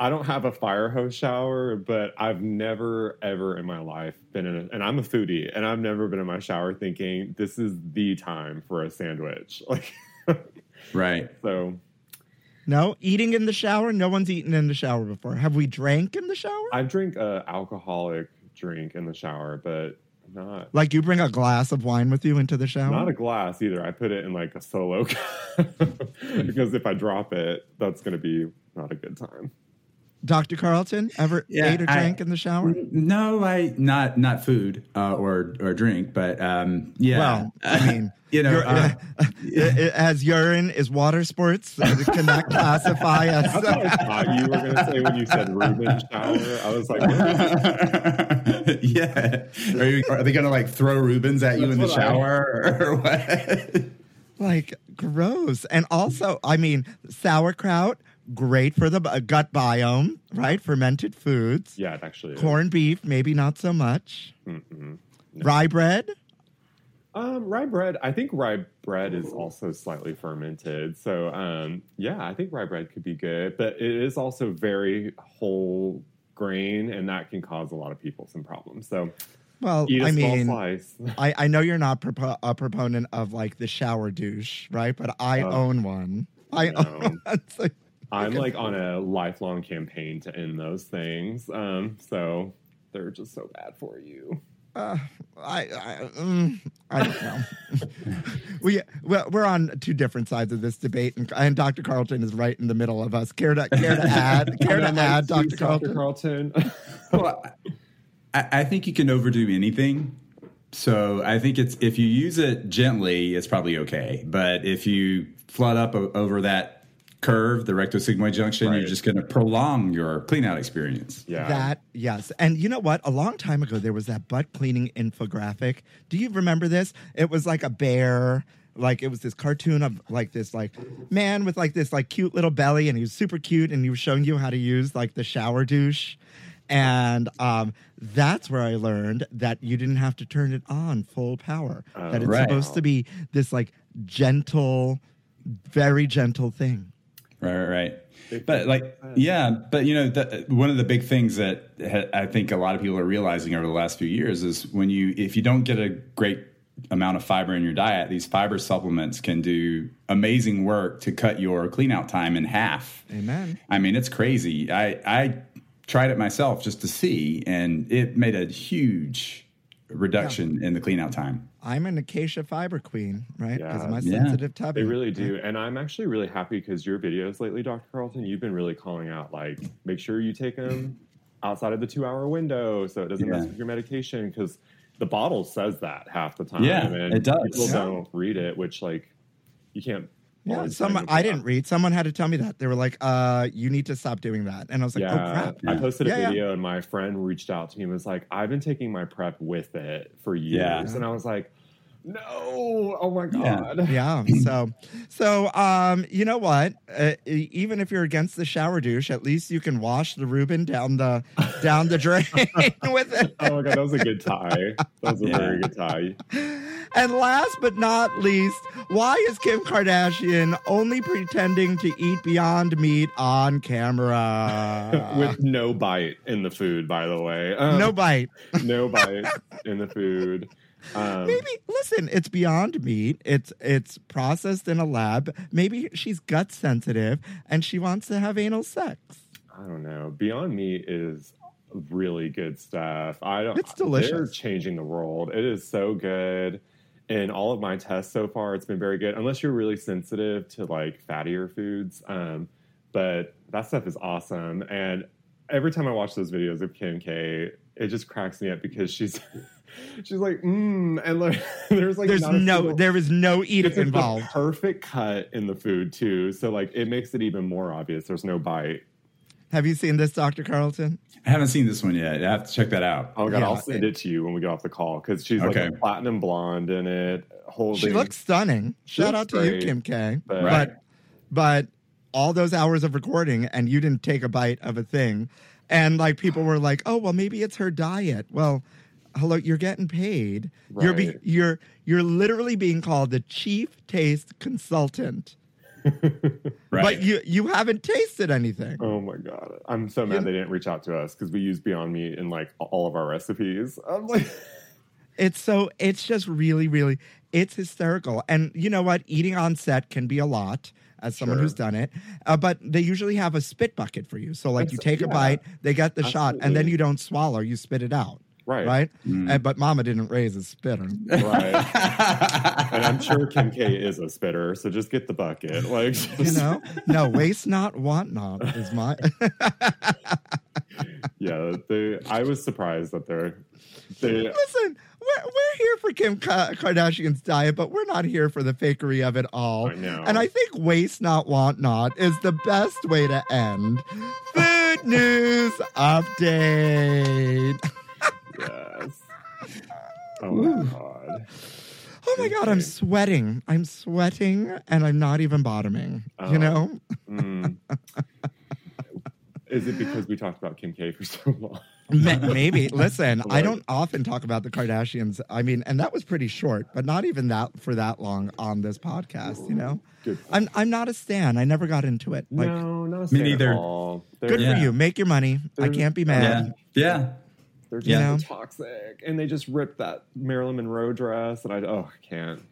I don't have a fire hose shower, but I've never ever in my life been in a, and I'm a foodie, and I've never been in my shower thinking this is the time for a sandwich. [laughs] Like, Right. so No, eating in the shower, no one's eaten in the shower before. Have we drank in the shower? I drink a alcoholic drink in the shower, but not like you bring a glass of wine with you into the shower? not a glass either. I put it in like a solo [laughs] because if I drop it, that's going to be not a good time. Dr. Carlton, ever Yeah, ate or I- drank in the shower? No, I not not food uh, or or drink, but um, yeah. Well, I [laughs] mean, you know, ur- uh, [laughs] it- it- as urine is water sports, uh, can that classify That's what I as? thought you were going to say when you said Reuben shower. I was like, [laughs] yeah. Are, you, are they going to like throw Reubens at you in the That's what I- shower or what? like gross. And also, I mean, sauerkraut, great for the gut biome, right? Fermented foods. yeah, it actually is. Corned beef, maybe not so much. Mm-mm. Rye bread, Um, rye bread. I think rye bread is also slightly fermented. So, um, yeah, I think rye bread could be good, but it is also very whole grain, and that can cause a lot of people some problems. So, well, I small mean. [laughs] I, I know you're not propo- a proponent of like the shower douche, right? But I Oh. own one. I No. own [laughs] one. So- I'm like on a lifelong campaign to end those things. Um, so they're just so bad for you. Uh, I I, mm, I don't know. [laughs] we we're we're on two different sides of this debate, and, and Dr. Carlton is right in the middle of us. Care to care to add? [laughs] Care to add, Dr. "Please, Carlton? Carlton. [laughs] well, I, I think you can overdo anything. So I think it's if you use it gently, it's probably okay. But if you flood up over that curve, the rectosigmoid junction, Right. you're just going to prolong your clean out experience. yeah. That yes, and you know what? A long time ago, there was that butt cleaning infographic. Do you remember this? It was like a bear. Like it was this cartoon of like this like man with like this like cute little belly, and he was super cute, and he was showing you how to use like the shower douche. And um, that's where I learned that you didn't have to turn it on full power. that it's right. supposed to be this like gentle, very gentle thing. Right, right, right. But like, yeah, but you know, the, one of the big things that ha- I think a lot of people are realizing over the last few years is when you, if you don't get a great amount of fiber in your diet, these fiber supplements can do amazing work to cut your clean out time in half. Amen. I mean, it's crazy. I I tried it myself just to see, and it made a huge reduction in the clean out time. I'm an acacia fiber queen, right? Because of my Yeah. sensitive tubby. They really do. And I'm actually really happy because your videos lately, Dr. Carlton, you've been really calling out like, make sure you take them outside of the two hour window so it doesn't mess with your medication. Because the bottle says that half the time. Yeah, and it does. People Yeah. don't read it, which like you can't. Yeah, someone I didn't read. Someone had to tell me that. They were like, uh, you need to stop doing that. And I was like, Yeah, oh crap. I posted a Yeah, yeah. video and my friend reached out to me and was like, I've been taking my prep with it for years. And I was like, no, oh my God. yeah. [laughs] So, so um, you know what? Uh, even if you're against the shower douche, at least you can wash the Reuben down the down the drain [laughs] with it. Oh my God, that was a good tie. That was a Yeah. very good tie. And last but not least, why is Kim Kardashian only pretending to eat Beyond Meat on camera? With no bite in the food, by the way. Um, no bite. [laughs] no bite in the food. Um, Maybe listen, it's beyond meat. It's it's processed in a lab. Maybe she's gut sensitive and she wants to have anal sex. I don't know. Beyond Meat is really good stuff. I don't. It's delicious. They're changing the world. It is so good. In all of my tests so far, it's been very good. Unless you're really sensitive to like fattier foods, um, but that stuff is awesome. And every time I watch those videos of Kim K, it just cracks me up because she's [laughs] she's like, mm, and like [laughs] there's like There's no single- there is no eating it's like the involved. perfect cut in the food too. So like it makes it even more obvious. There's no bite. Have you seen this, Dr. Carlton? I haven't seen this one yet. I have to check that out. Oh my god, Yeah, I'll send it to you when we get off the call because she's like Okay. a platinum blonde in it, holding. She looks stunning. She Shout looks out to you, Kim K. but- Right. But but all those hours of recording and you didn't take a bite of a thing. And like people were like, "Oh, well maybe it's her diet." Well, hello, you're getting paid. You're be, you're you're literally being called the chief taste consultant. [laughs] Right. But you you haven't tasted anything. Oh my god, I'm so mad they didn't reach out to us because we use Beyond Meat in like all of our recipes. I'm like, [laughs] It's so it's just really really it's hysterical. And you know what? Eating on set can be a lot as someone Sure. who's done it. Uh, but they usually have a spit bucket for you. So like you That's- take a bite, they get the shot, and then you don't swallow, you spit it out. Right. Right? Mm. And, but mama didn't raise a spitter. right. [laughs] and I'm sure Kim K is a spitter, so just get the bucket. Like, you know? No, waste not, want not is my [laughs] [laughs] yeah. They, I was surprised that they're they. Listen, we're, we're here for Kim Kardashian's diet, but we're not here for the fakery of it all. I know. And I think waste not, want not is the best way to end. Food news update. Yes. [laughs] Oh my god. Oh my God, I'm sweating. I'm sweating and I'm not even bottoming. Oh. You know? Mm. Is it because we talked about Kim K for so long? [laughs] Maybe. Listen, [laughs] I don't often talk about the Kardashians. I mean, and that was pretty short, but not even that for that long on this podcast, you know? Good. I'm I'm not a stan. I never got into it. Like no, not a Me fan neither. At all. Good Yeah. for you. Make your money. I They're- can't be yeah. mad. Yeah. They're just Yeah. toxic, and they just ripped that Marilyn Monroe dress, and I oh I can't.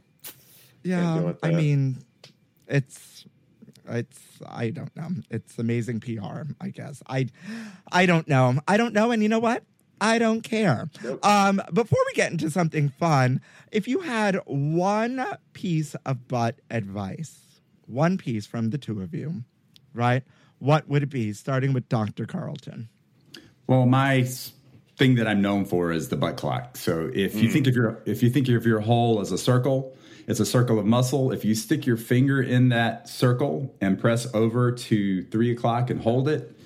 Yeah. deal with I mean, it's it's I don't know. It's amazing PR, I guess. I I don't know. I don't know and you know what? I don't care. Um before we get into something fun, if you had one piece of butt advice, one piece from the two of you, right? What would it be starting with Dr. Carlton? Well, my s- thing that I'm known for is the butt clock. So if Mm. you think of your if you think of your hole as a circle, it's a circle of muscle. If you stick your finger in that circle and press over to three o'clock and hold it,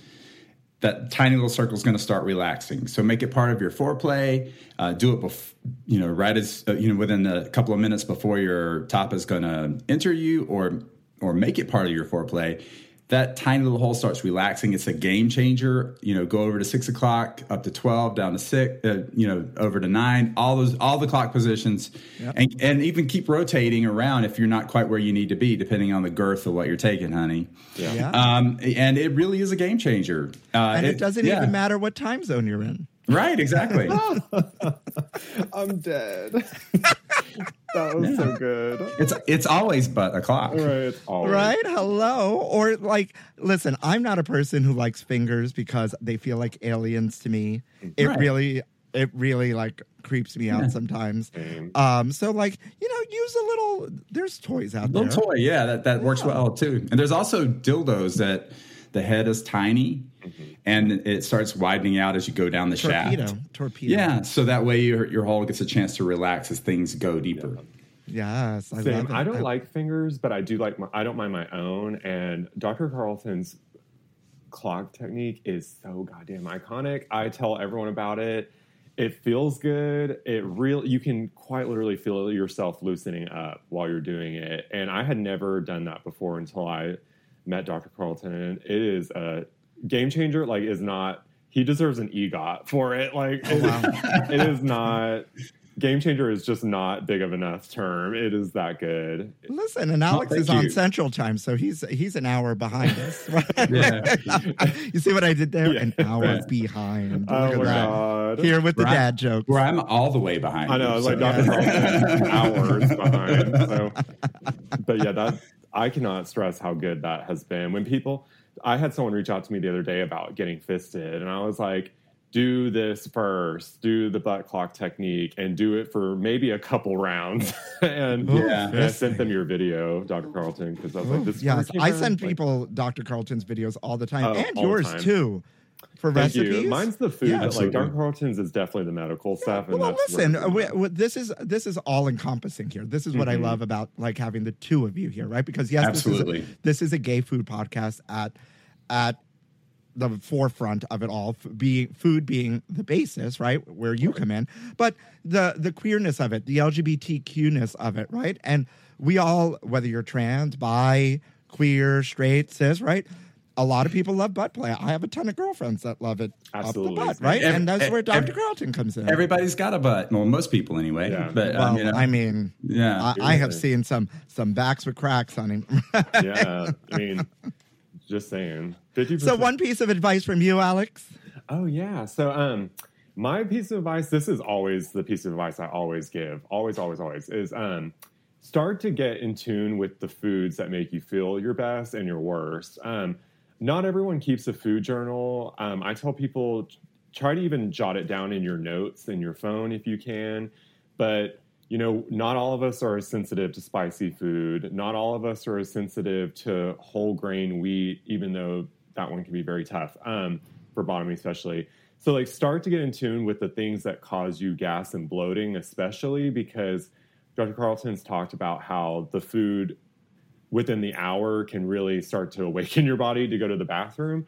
that tiny little circle is going to start relaxing. So make it part of your foreplay. Uh, do it, bef- you know, right as uh, you know, within a couple of minutes before your top is going to enter you, or or make it part of your foreplay. That tiny little hole starts relaxing. It's a game changer. You know, go over to six o'clock, up to twelve, down to six. Uh, you know, over to nine. All those, all the clock positions, and and even keep rotating around if you're not quite where you need to be, depending on the girth of what you're taking, honey. Yeah. Yeah. Um, and it really is a game changer. Uh, and it, doesn't yeah. even matter what time zone you're in. Right, exactly. [laughs] I'm dead. [laughs] that was so good. it's it's always but o'clock. Right, always- Right? Hello. Or like, listen, I'm not a person who likes fingers because they feel like aliens to me. It Right. really, it really like creeps me out sometimes. Same. Um, so like, you know, use a little. There's toys out Little there. Little toy, yeah, that, that works well too. And there's also dildos that the head is tiny mm-hmm. and it starts widening out as you go down the Torpedo, shaft. torpedo. Yeah, so that way your your hole gets a chance to relax as things go deeper. Yes, I love Same. I don't like fingers, but I do like my. I don't mind my own. And Dr. Carlton's clock technique is so goddamn iconic. I tell everyone about it. It feels good. It real. You can quite literally feel yourself loosening up while you're doing it. And I had never done that before until I met Dr. Carlton. And it is a game changer. Like, is not. He deserves an EGOT for it. Like, oh, it- [laughs] it is not. Game changer is just not big of enough term. It is that good. Listen, and Alex thank is on you. Central Time, so he's he's an hour behind us. [laughs] Yeah. [laughs] you see what I did there? Yeah. An hour Right. behind. Oh my god. Here with the Right. dad jokes. Where I'm all the way behind. I know, you, I was like so- Dr. Carlton hours behind. So but yeah, that I cannot stress how good that has been. When people I had someone reach out to me the other day about getting fisted, and I was like, do this first, do the butt clock technique, and do it for maybe a couple rounds. [laughs] and, Yeah. and I sent them your video, Dr. Carlton, because I was like, this is Yes, I send people Dr. Carlton's videos all the time, Oh, and yours time. too, for Thank recipes. you. Mine's the food, Yeah. but like Absolutely. Dr. Carlton's is definitely the medical stuff. And well, that's listen, uh, we, we- this is this is all encompassing here. This is what Mm-hmm. I love about like having the two of you here, right? Because yes, Absolutely. this is a, this is a gay food podcast at at the forefront of it all, being food being the basis, right? Where you come in, but the the queerness of it, the LGBTQ-ness of it, right? And we all, whether you're trans, bi, queer, straight, cis, right? A lot of people love butt play. I have a ton of girlfriends that love it Absolutely. up the butt, right? Ev- and that's where Dr. ev- Carlton comes in. Everybody's got a butt. Well, most people anyway. Yeah. But Well, um, you know, I mean, yeah. I, I have seen some some backs with cracks on him. [laughs] yeah, I mean, just saying. 50%. so, one piece of advice from you, Alex. Oh yeah. So um my piece of advice, this is always the piece of advice I always give. Always, always, always is um start to get in tune with the foods that make you feel your best and your worst. Um not everyone keeps a food journal. Um, I tell people try to even jot it down in your notes in your phone if you can. But you know, not all of us are as sensitive to spicy food. Not all of us are as sensitive to whole grain wheat, even though that one can be very tough um, for bottoming, especially. So, like, start to get in tune with the things that cause you gas and bloating, especially because Dr. Carlton's talked about how the food within the hour can really start to awaken your body to go to the bathroom.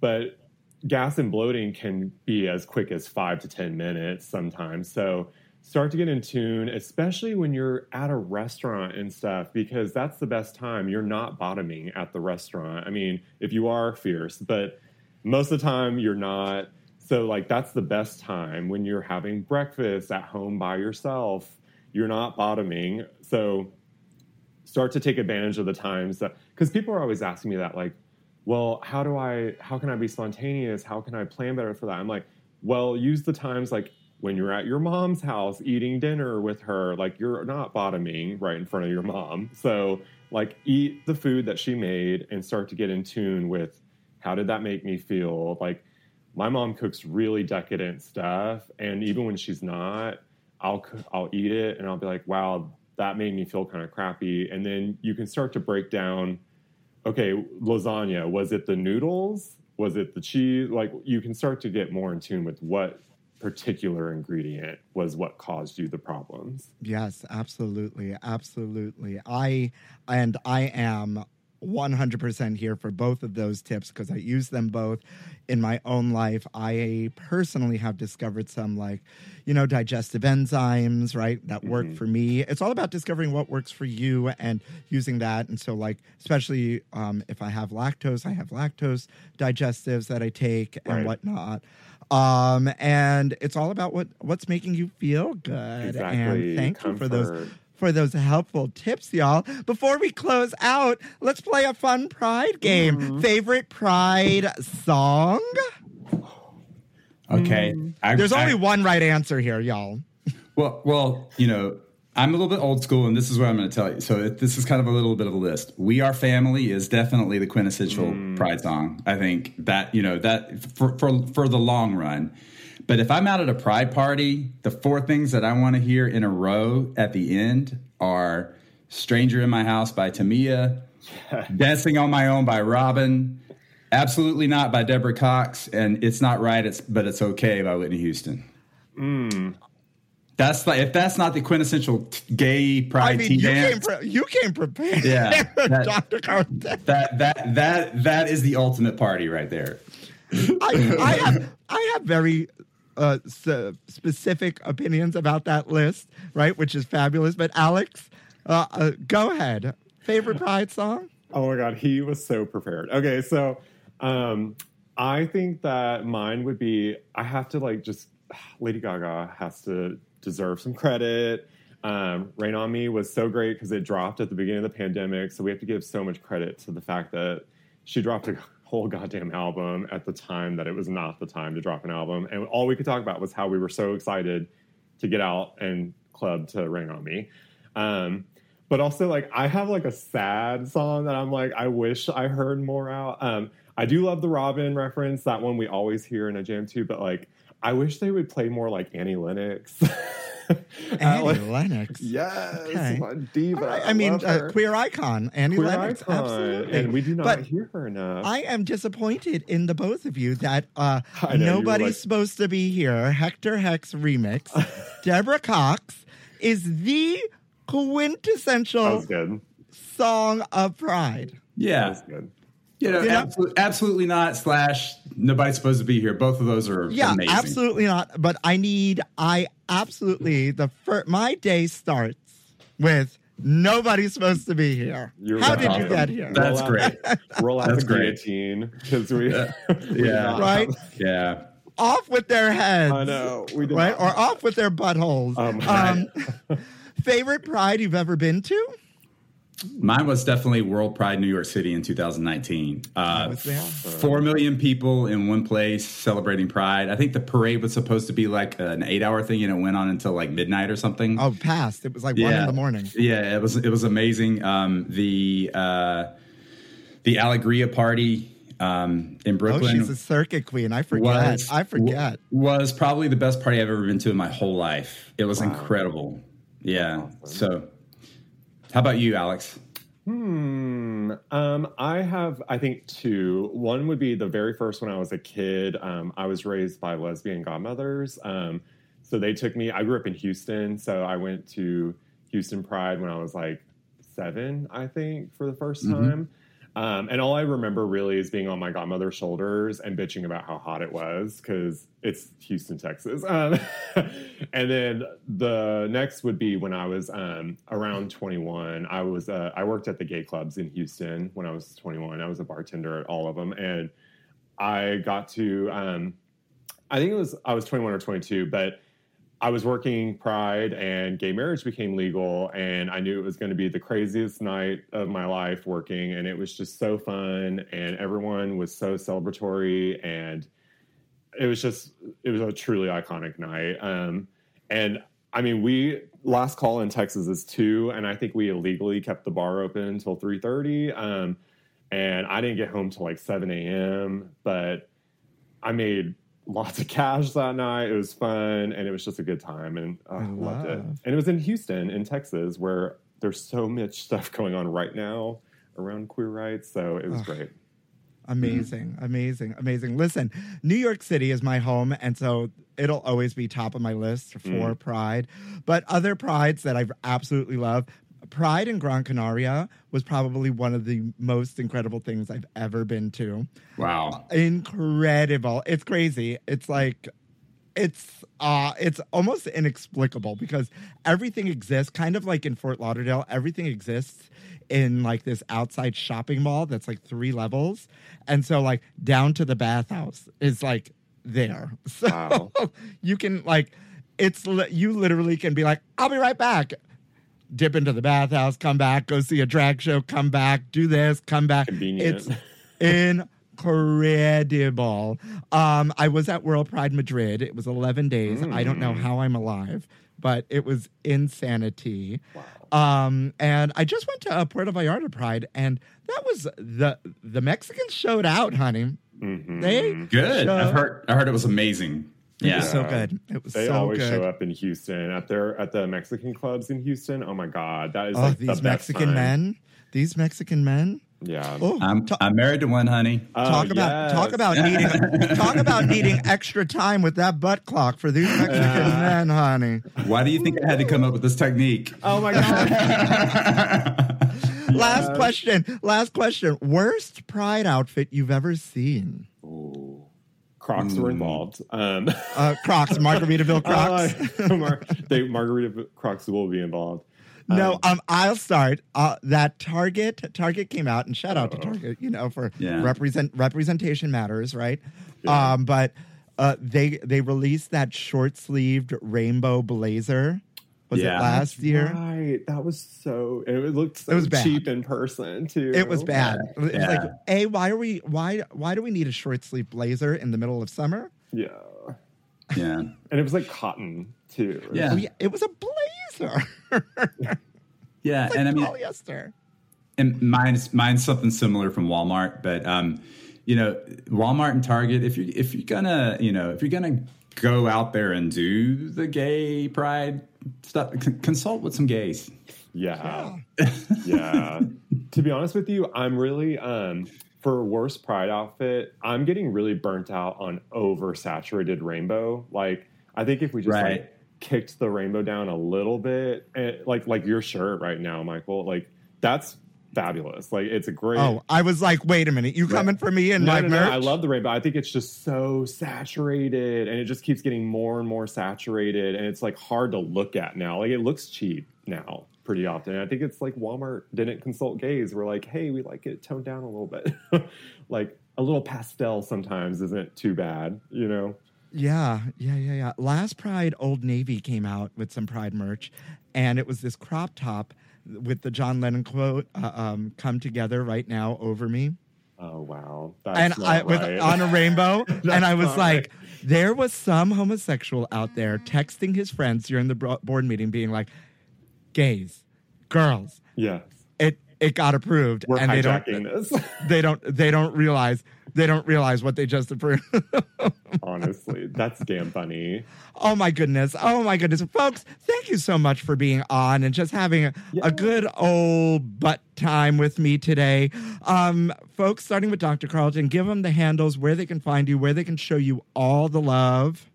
But gas and bloating can be as quick as five to 10 minutes sometimes. So start to get in tune, especially when you're at a restaurant and stuff, because that's the best time. You're not bottoming at the restaurant. I mean, if you are fierce, but most of the time you're not. So, like, that's the best time when you're having breakfast at home by yourself. You're not bottoming. So, start to take advantage of the times that because people are always asking me that like well how do i how can i be spontaneous? How can i plan better for that? I'm like well use the times like when you're at your mom's house eating dinner with her like you're not bottoming right in front of your mom. [laughs] So like eat the food that she made and start to get in tune with how did that make me feel? Like my mom cooks really decadent stuff and even when she's not i'll i'll eat it and i'll be like wow that made me feel kind of crappy. And then you can start to break down okay lasagna was it the noodles? Was it the cheese? Like you can start to get more in tune with what particular ingredient was what caused you the problems. Yes, absolutely, absolutely. I and I am 100% here for both of those tips because I use them both in my own life. I personally have discovered some like, you know, digestive enzymes, right, that work for me. It's all about discovering what works for you and using that. And so, like, especially um, if I have lactose, I have lactose digestives that I take and Right. whatnot. Um, and it's all about what what's making you feel good. Exactly. And thank you for those Comfort. For those helpful tips, y'all. Before we close out, let's play a fun Pride game. Mm-hmm. Favorite Pride song? [gasps] Okay. I- There's I- only one right answer here, y'all. Well, well, you know, I'm a little bit old school, and this is what I'm going to tell you. So it, this is kind of a little bit of a list. "We Are Family" is definitely the quintessential Pride song. I think that you know that for for for the long run. But if I'm out at a Pride party, the four things that I want to hear in a row at the end are "Stranger in My House" by Tamia, [laughs] "Dancing on My Own" by Robyn, "Absolutely Not" by Deborah Cox, and "It's Not Right, It's But It's Okay" by Whitney Houston. Hmm. That's like if that's not the quintessential t- gay pride I mean, tea you dance. came, pre- you came prepared. Yeah, [laughs] that- Dr. Carter. that that that that is the ultimate party right there. I, I have I have very uh, s- specific opinions about that list, right? Which is fabulous. But Alex, uh, uh, go ahead. Favorite Pride song? Oh my god, he was so prepared. Okay, so um I think that mine would be I have to like just [sighs] Lady Gaga has to deserve some credit. Um, Rain on Me was so great because it dropped at the beginning of the pandemic. So we have to give so much credit to the fact that she dropped a whole goddamn album at the time that it was not the time to drop an album. And all we could talk about was how we were so excited to get out and club to Rain on Me. Um, but also like I have like a sad song that I'm like I wish I heard more out. Um, I do love the Robyn reference, that one we always hear in a jam too. But like I wish they would play more like Annie Lennox. [laughs] [laughs] Annie [laughs] Alex- Lennox. Yes, Okay. my diva. All right, I mean, love uh, queer icon, Annie Queer Lennox. icon, Absolutely. and we do not But hear her enough. I am disappointed in the both of you that uh, [laughs] know, nobody's like- supposed to be here. Hector Hex remix. Deborah Cox is the quintessential song of pride. That Yeah, was good. You know, Yeah. absolutely, absolutely not. Slash, nobody's supposed to be here. Both of those are Yeah, amazing. absolutely not. But I need, I absolutely, the first, my day starts with nobody's supposed to be here. You're How right. did you Awesome. get here? That's Roll out- great. [laughs] Roll out That's the great. guillotine because we, [laughs] we Yeah. not Right? Yeah, off with their heads. I know we did Right? not Or off with their buttholes. Um, Um, [laughs] favorite pride you've ever been to? Mine was definitely World Pride New York City in 2019. Uh. Four million people in one place celebrating Pride. I think the parade was supposed to be like an eight-hour thing, and it went on until like midnight or something. Oh, past. It was like one in the morning. Yeah, it was it was amazing. Um, the uh, the Alegria party um, in Oh, Brooklyn she's a circuit queen. I forget. was I forget. was probably the best party I've ever been to in my whole life. It was incredible. Yeah. So, how about you, Alex? Hmm. Um, I have, I think, two. One would be the very first when I was a kid. Um, I was raised by lesbian godmothers. Um, so they took me, I grew up in Houston. So I went to Houston Pride when I was like seven, I think, for the 1st time. Um, and all I remember really is being on my godmother's shoulders and bitching about how hot it was because it's Houston, Texas. Um, [laughs] and then the next would be when I was um, around 21. I was uh, I worked at the gay clubs in Houston when I was 21. I was a bartender at all of them, and I got to um, I think it was I was 21 or 22, but I was working Pride and gay marriage became legal, and I knew it was going to be the craziest night of my life working, and it was just so fun, and everyone was so celebratory, and it was just it was a truly iconic night. Um, and I mean, we last call in Texas is two, and I think we illegally kept the bar open until three thirty. Um, and I didn't get home till like seven a.m. But I made lots of cash that night. It was fun, and it was just a good time, and uh, I loved it. And it was in Houston, in Texas, where there's so much stuff going on right now around queer rights. So it was great. Amazing, amazing, amazing. Listen, New York City is my home, and so it'll always be top of my list for Pride. But other prides that I absolutely love, Pride in Gran Canaria was probably one of the most incredible things I've ever been to. Wow. Incredible. It's crazy. It's like it's uh it's almost inexplicable because everything exists kind of like in Fort Lauderdale everything exists in like this outside shopping mall that's like three levels and so like down to the bathhouse is like there [laughs] so Wow. you can like it's you literally can be like I'll be right back dip into the bathhouse come back go see a drag show come back do this come back Convenient. it's incredible. Um, I was at World Pride Madrid. It was 11 days. I don't know how I'm alive, but it was insanity. Um, and I just went to uh, Puerto Vallarta Pride, and that was the the Mexicans showed out, honey. They Good. showed- I've heard. I heard it was amazing. It Yeah. was so good. It was so good. They so always good. show up in Houston at their at the Mexican clubs in Houston. Oh my god, that is Oh, like the these best Mexican time. men. These Mexican men. Yeah. Oh, I'm, ta- I'm married to one, honey. Oh, talk about yes. talk about needing talk about [laughs] needing extra time with that butt clock for these Mexican men, honey. Why do you think I had to come up with this technique? Oh my god. [laughs] Last question. Last question. Worst pride outfit you've ever seen? Crocs Hmm. were involved. Um, Uh, Crocs, Margaritaville [laughs] Crocs. uh, Mar- they Margarita Crocs will be involved. no, um, I'll start. Uh, that Target, Target came out, and shout out to Target, you know, for Yeah. represent representation matters, right? Um, but uh, they they released that short sleeved rainbow blazer. Was Yeah. it last year? Right. That was so. And it looked so It was bad. cheap in person too. It was bad. It was like, a why are we why why do we need a short sleeve blazer in the middle of summer? Yeah. Yeah. And it was like cotton too. Yeah. Oh, yeah, it was a blazer. [laughs] Yeah. like and I mean, polyester. and mine's mine's something similar from Walmart, but um, you know, Walmart and Target. If you if you're gonna you know if you're gonna go out there and do the gay pride c- consult with some gays. Yeah. yeah. to be honest with you, I'm really um for worst pride outfit, I'm getting really burnt out on oversaturated rainbow. Like I think if we just Right. like kicked the rainbow down a little bit, and like like your shirt right now, Michael, like that's fabulous. Like it's a great Oh, I was like, wait a minute, you coming for me and no, my no, merch? no. I love the rainbow. I think it's just so saturated and it just keeps getting more and more saturated and it's like hard to look at now. Like it looks cheap now pretty often. And I think it's like Walmart didn't consult gays. We're like, hey, we like it toned down a little bit. [laughs] like a little pastel sometimes isn't too bad, you know? Yeah, yeah, yeah, yeah. Last Pride, Old Navy came out with some Pride merch, and it was this crop top with the John Lennon quote, uh, um, "Come together right now over me," Oh wow. That's and not I with on a rainbow, [laughs] and I was like, right. there was some homosexual out there texting his friends during the board meeting, being like, "Gays, girls, yes. it it got approved," We're and they don't this. they don't they don't realize they don't realize what they just approved. [laughs] Honestly, that's damn funny. Oh my goodness. Oh my goodness. Folks, thank you so much for being on and just having a, a good old butt time with me today. Um, folks, starting with Dr. Carlton, give them the handles where they can find you, where they can show you all the love.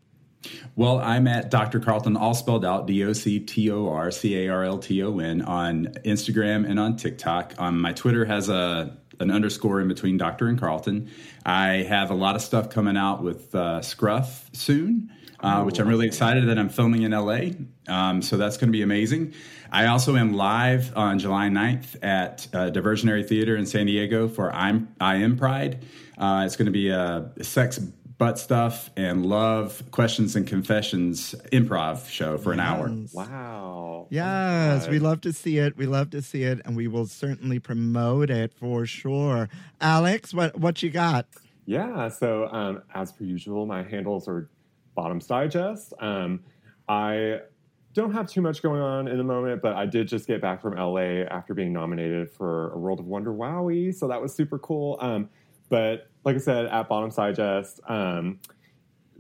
Well, I'm at Dr. Carlton, all spelled out, D O C T O R C A R L T O N, on Instagram and on TikTok. Um, my Twitter has a an underscore in between Dr. and Carlton. I have a lot of stuff coming out with uh, Scruff soon, uh, which I'm really excited that I'm filming in LA. Um, so that's going to be amazing. I also am live on July 9th at uh, Diversionary Theater in San Diego for I'm I Am Pride. Uh, it's going to be a sex butt stuff and love questions and confessions improv show for an hour. Wow. Yes, Oh we love to see it. We love to see it, and we will certainly promote it for sure. Alex, what what you got? Yeah, so um, as per usual, my handles are Bottoms Digest. Um, I don't have too much going on in the moment, but I did just get back from LA after being nominated for a World of Wonder Wowie, so that was super cool. Um, but like I said, at Bottoms Digest, um,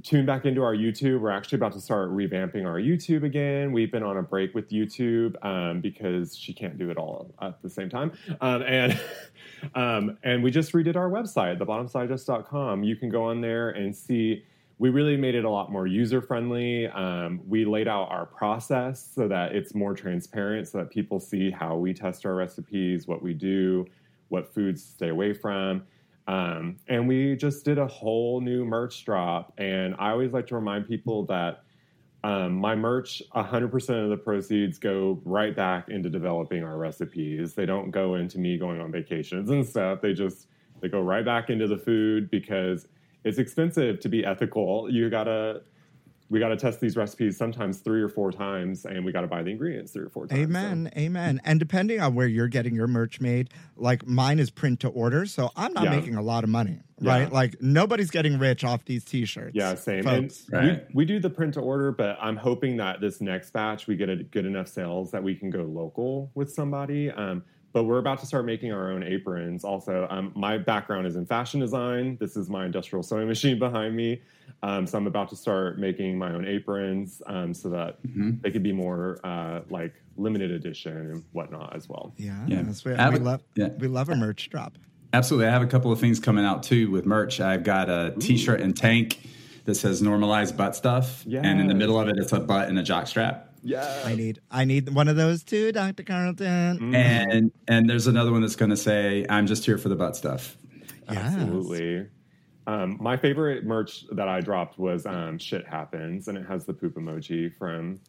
tune back into our YouTube. We're actually about to start revamping our YouTube again. We've been on a break with YouTube um, because she can't do it all at the same time. Um, and [laughs] um, and we just redid our website, thebottomsdigest.com. You can go on there and see. We really made it a lot more user friendly. Um, we laid out our process so that it's more transparent, so that people see how we test our recipes, what we do, what foods stay away from. Um, and we just did a whole new merch drop. And I always like to remind people that um, my merch, 100% of the proceeds go right back into developing our recipes. They don't go into me going on vacations and stuff. They just they go right back into the food because it's expensive to be ethical. You gotta we got to test these recipes sometimes three or four times, and we got to buy the ingredients three or four times. so- Amen, amen. And depending on where you're getting your merch made, like mine is print to order, so I'm not Yeah. making a lot of money, Yeah. right? Like nobody's getting rich off these T-shirts. Yeah, same. folks. And Right. we, we do the print to order, but I'm hoping that this next batch we get a good enough sales that we can go local with somebody. Um, but we're about to start making our own aprons. Also, um, my background is in fashion design. This is my industrial sewing [laughs] machine behind me. Um, so I'm about to start making my own aprons um, so that they could be more uh, like limited edition and whatnot as well. yeah, Yeah. that's- we, we a- love yeah. we love a merch drop. Absolutely. I have a couple of things coming out too with merch. I've got a t-shirt and tank that says normalized butt stuff. And in the middle of it, it's a butt and a jock strap. Yeah. I need I need one of those too, Dr. Carlton. Mm. And and there's another one that's going to say, I'm just here for the butt stuff. Yes. Absolutely. Um, my favorite merch that I dropped was um, "Shit Happens," and it has the poop emoji from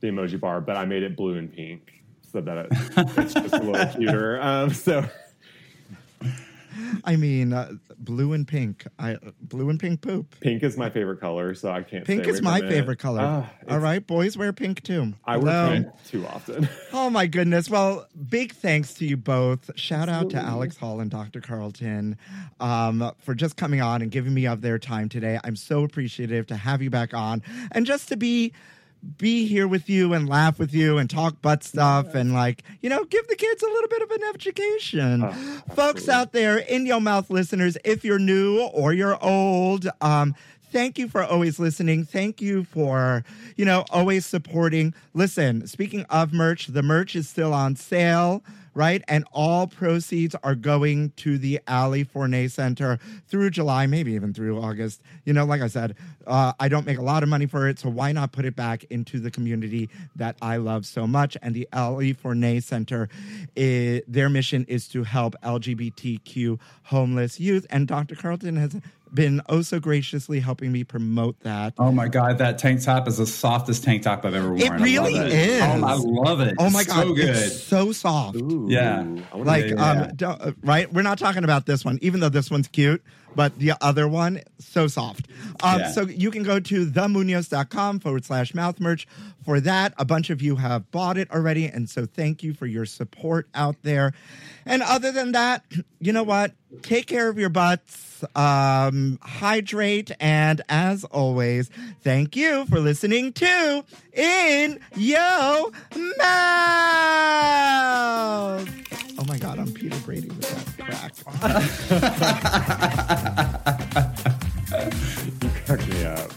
the emoji bar, but I made it blue and pink so that it, it's just a little [laughs] cuter. Um, so I mean, uh, blue and pink. I blue and pink poop. pink is my favorite color, so I can't. Pink is my from it. favorite color. Ah, All right, boys wear pink too. I wear pink too often. [laughs] Oh my goodness. Well, big thanks to you both. Shout out to Alex Hall and Dr. Carlton um, for just coming on and giving me of their time today. I'm so appreciative to have you back on and just to be be here with you and laugh with you and talk butt stuff and like you know give the kids a little bit of an education. Oh, folks out there in your mouth listeners if you're new or you're old um thank you for always listening. Thank you for you know always supporting. Listen speaking of merch the merch is still on sale right? And all proceeds are going to the Ali Forney Center through july maybe even through august. You know like i said uh, i don't make a lot of money for it so why not put it back into the community that i love so much? And the Ali Forney Center their mission is to help lgbtq homeless youth. And dr carlton has been oh so graciously helping me promote that Oh my God, that tank top is the softest tank top I've ever worn. It really love it. is. Oh, I love it. oh my It's god so good. it's so soft Yeah. Like make- yeah. um don't, uh, right we're not talking about this one even though this one's cute but the other one so soft. Um Yeah. so you can go to themunoz.com forward slash mouth merch for that. A bunch of you have bought it already and so thank you for your support out there. And other than that you know what? Take care of your butts um hydrate and as always thank you for listening to in yo mouth! Oh my god, I'm Peter Brady with that crack. [laughs] crack me up.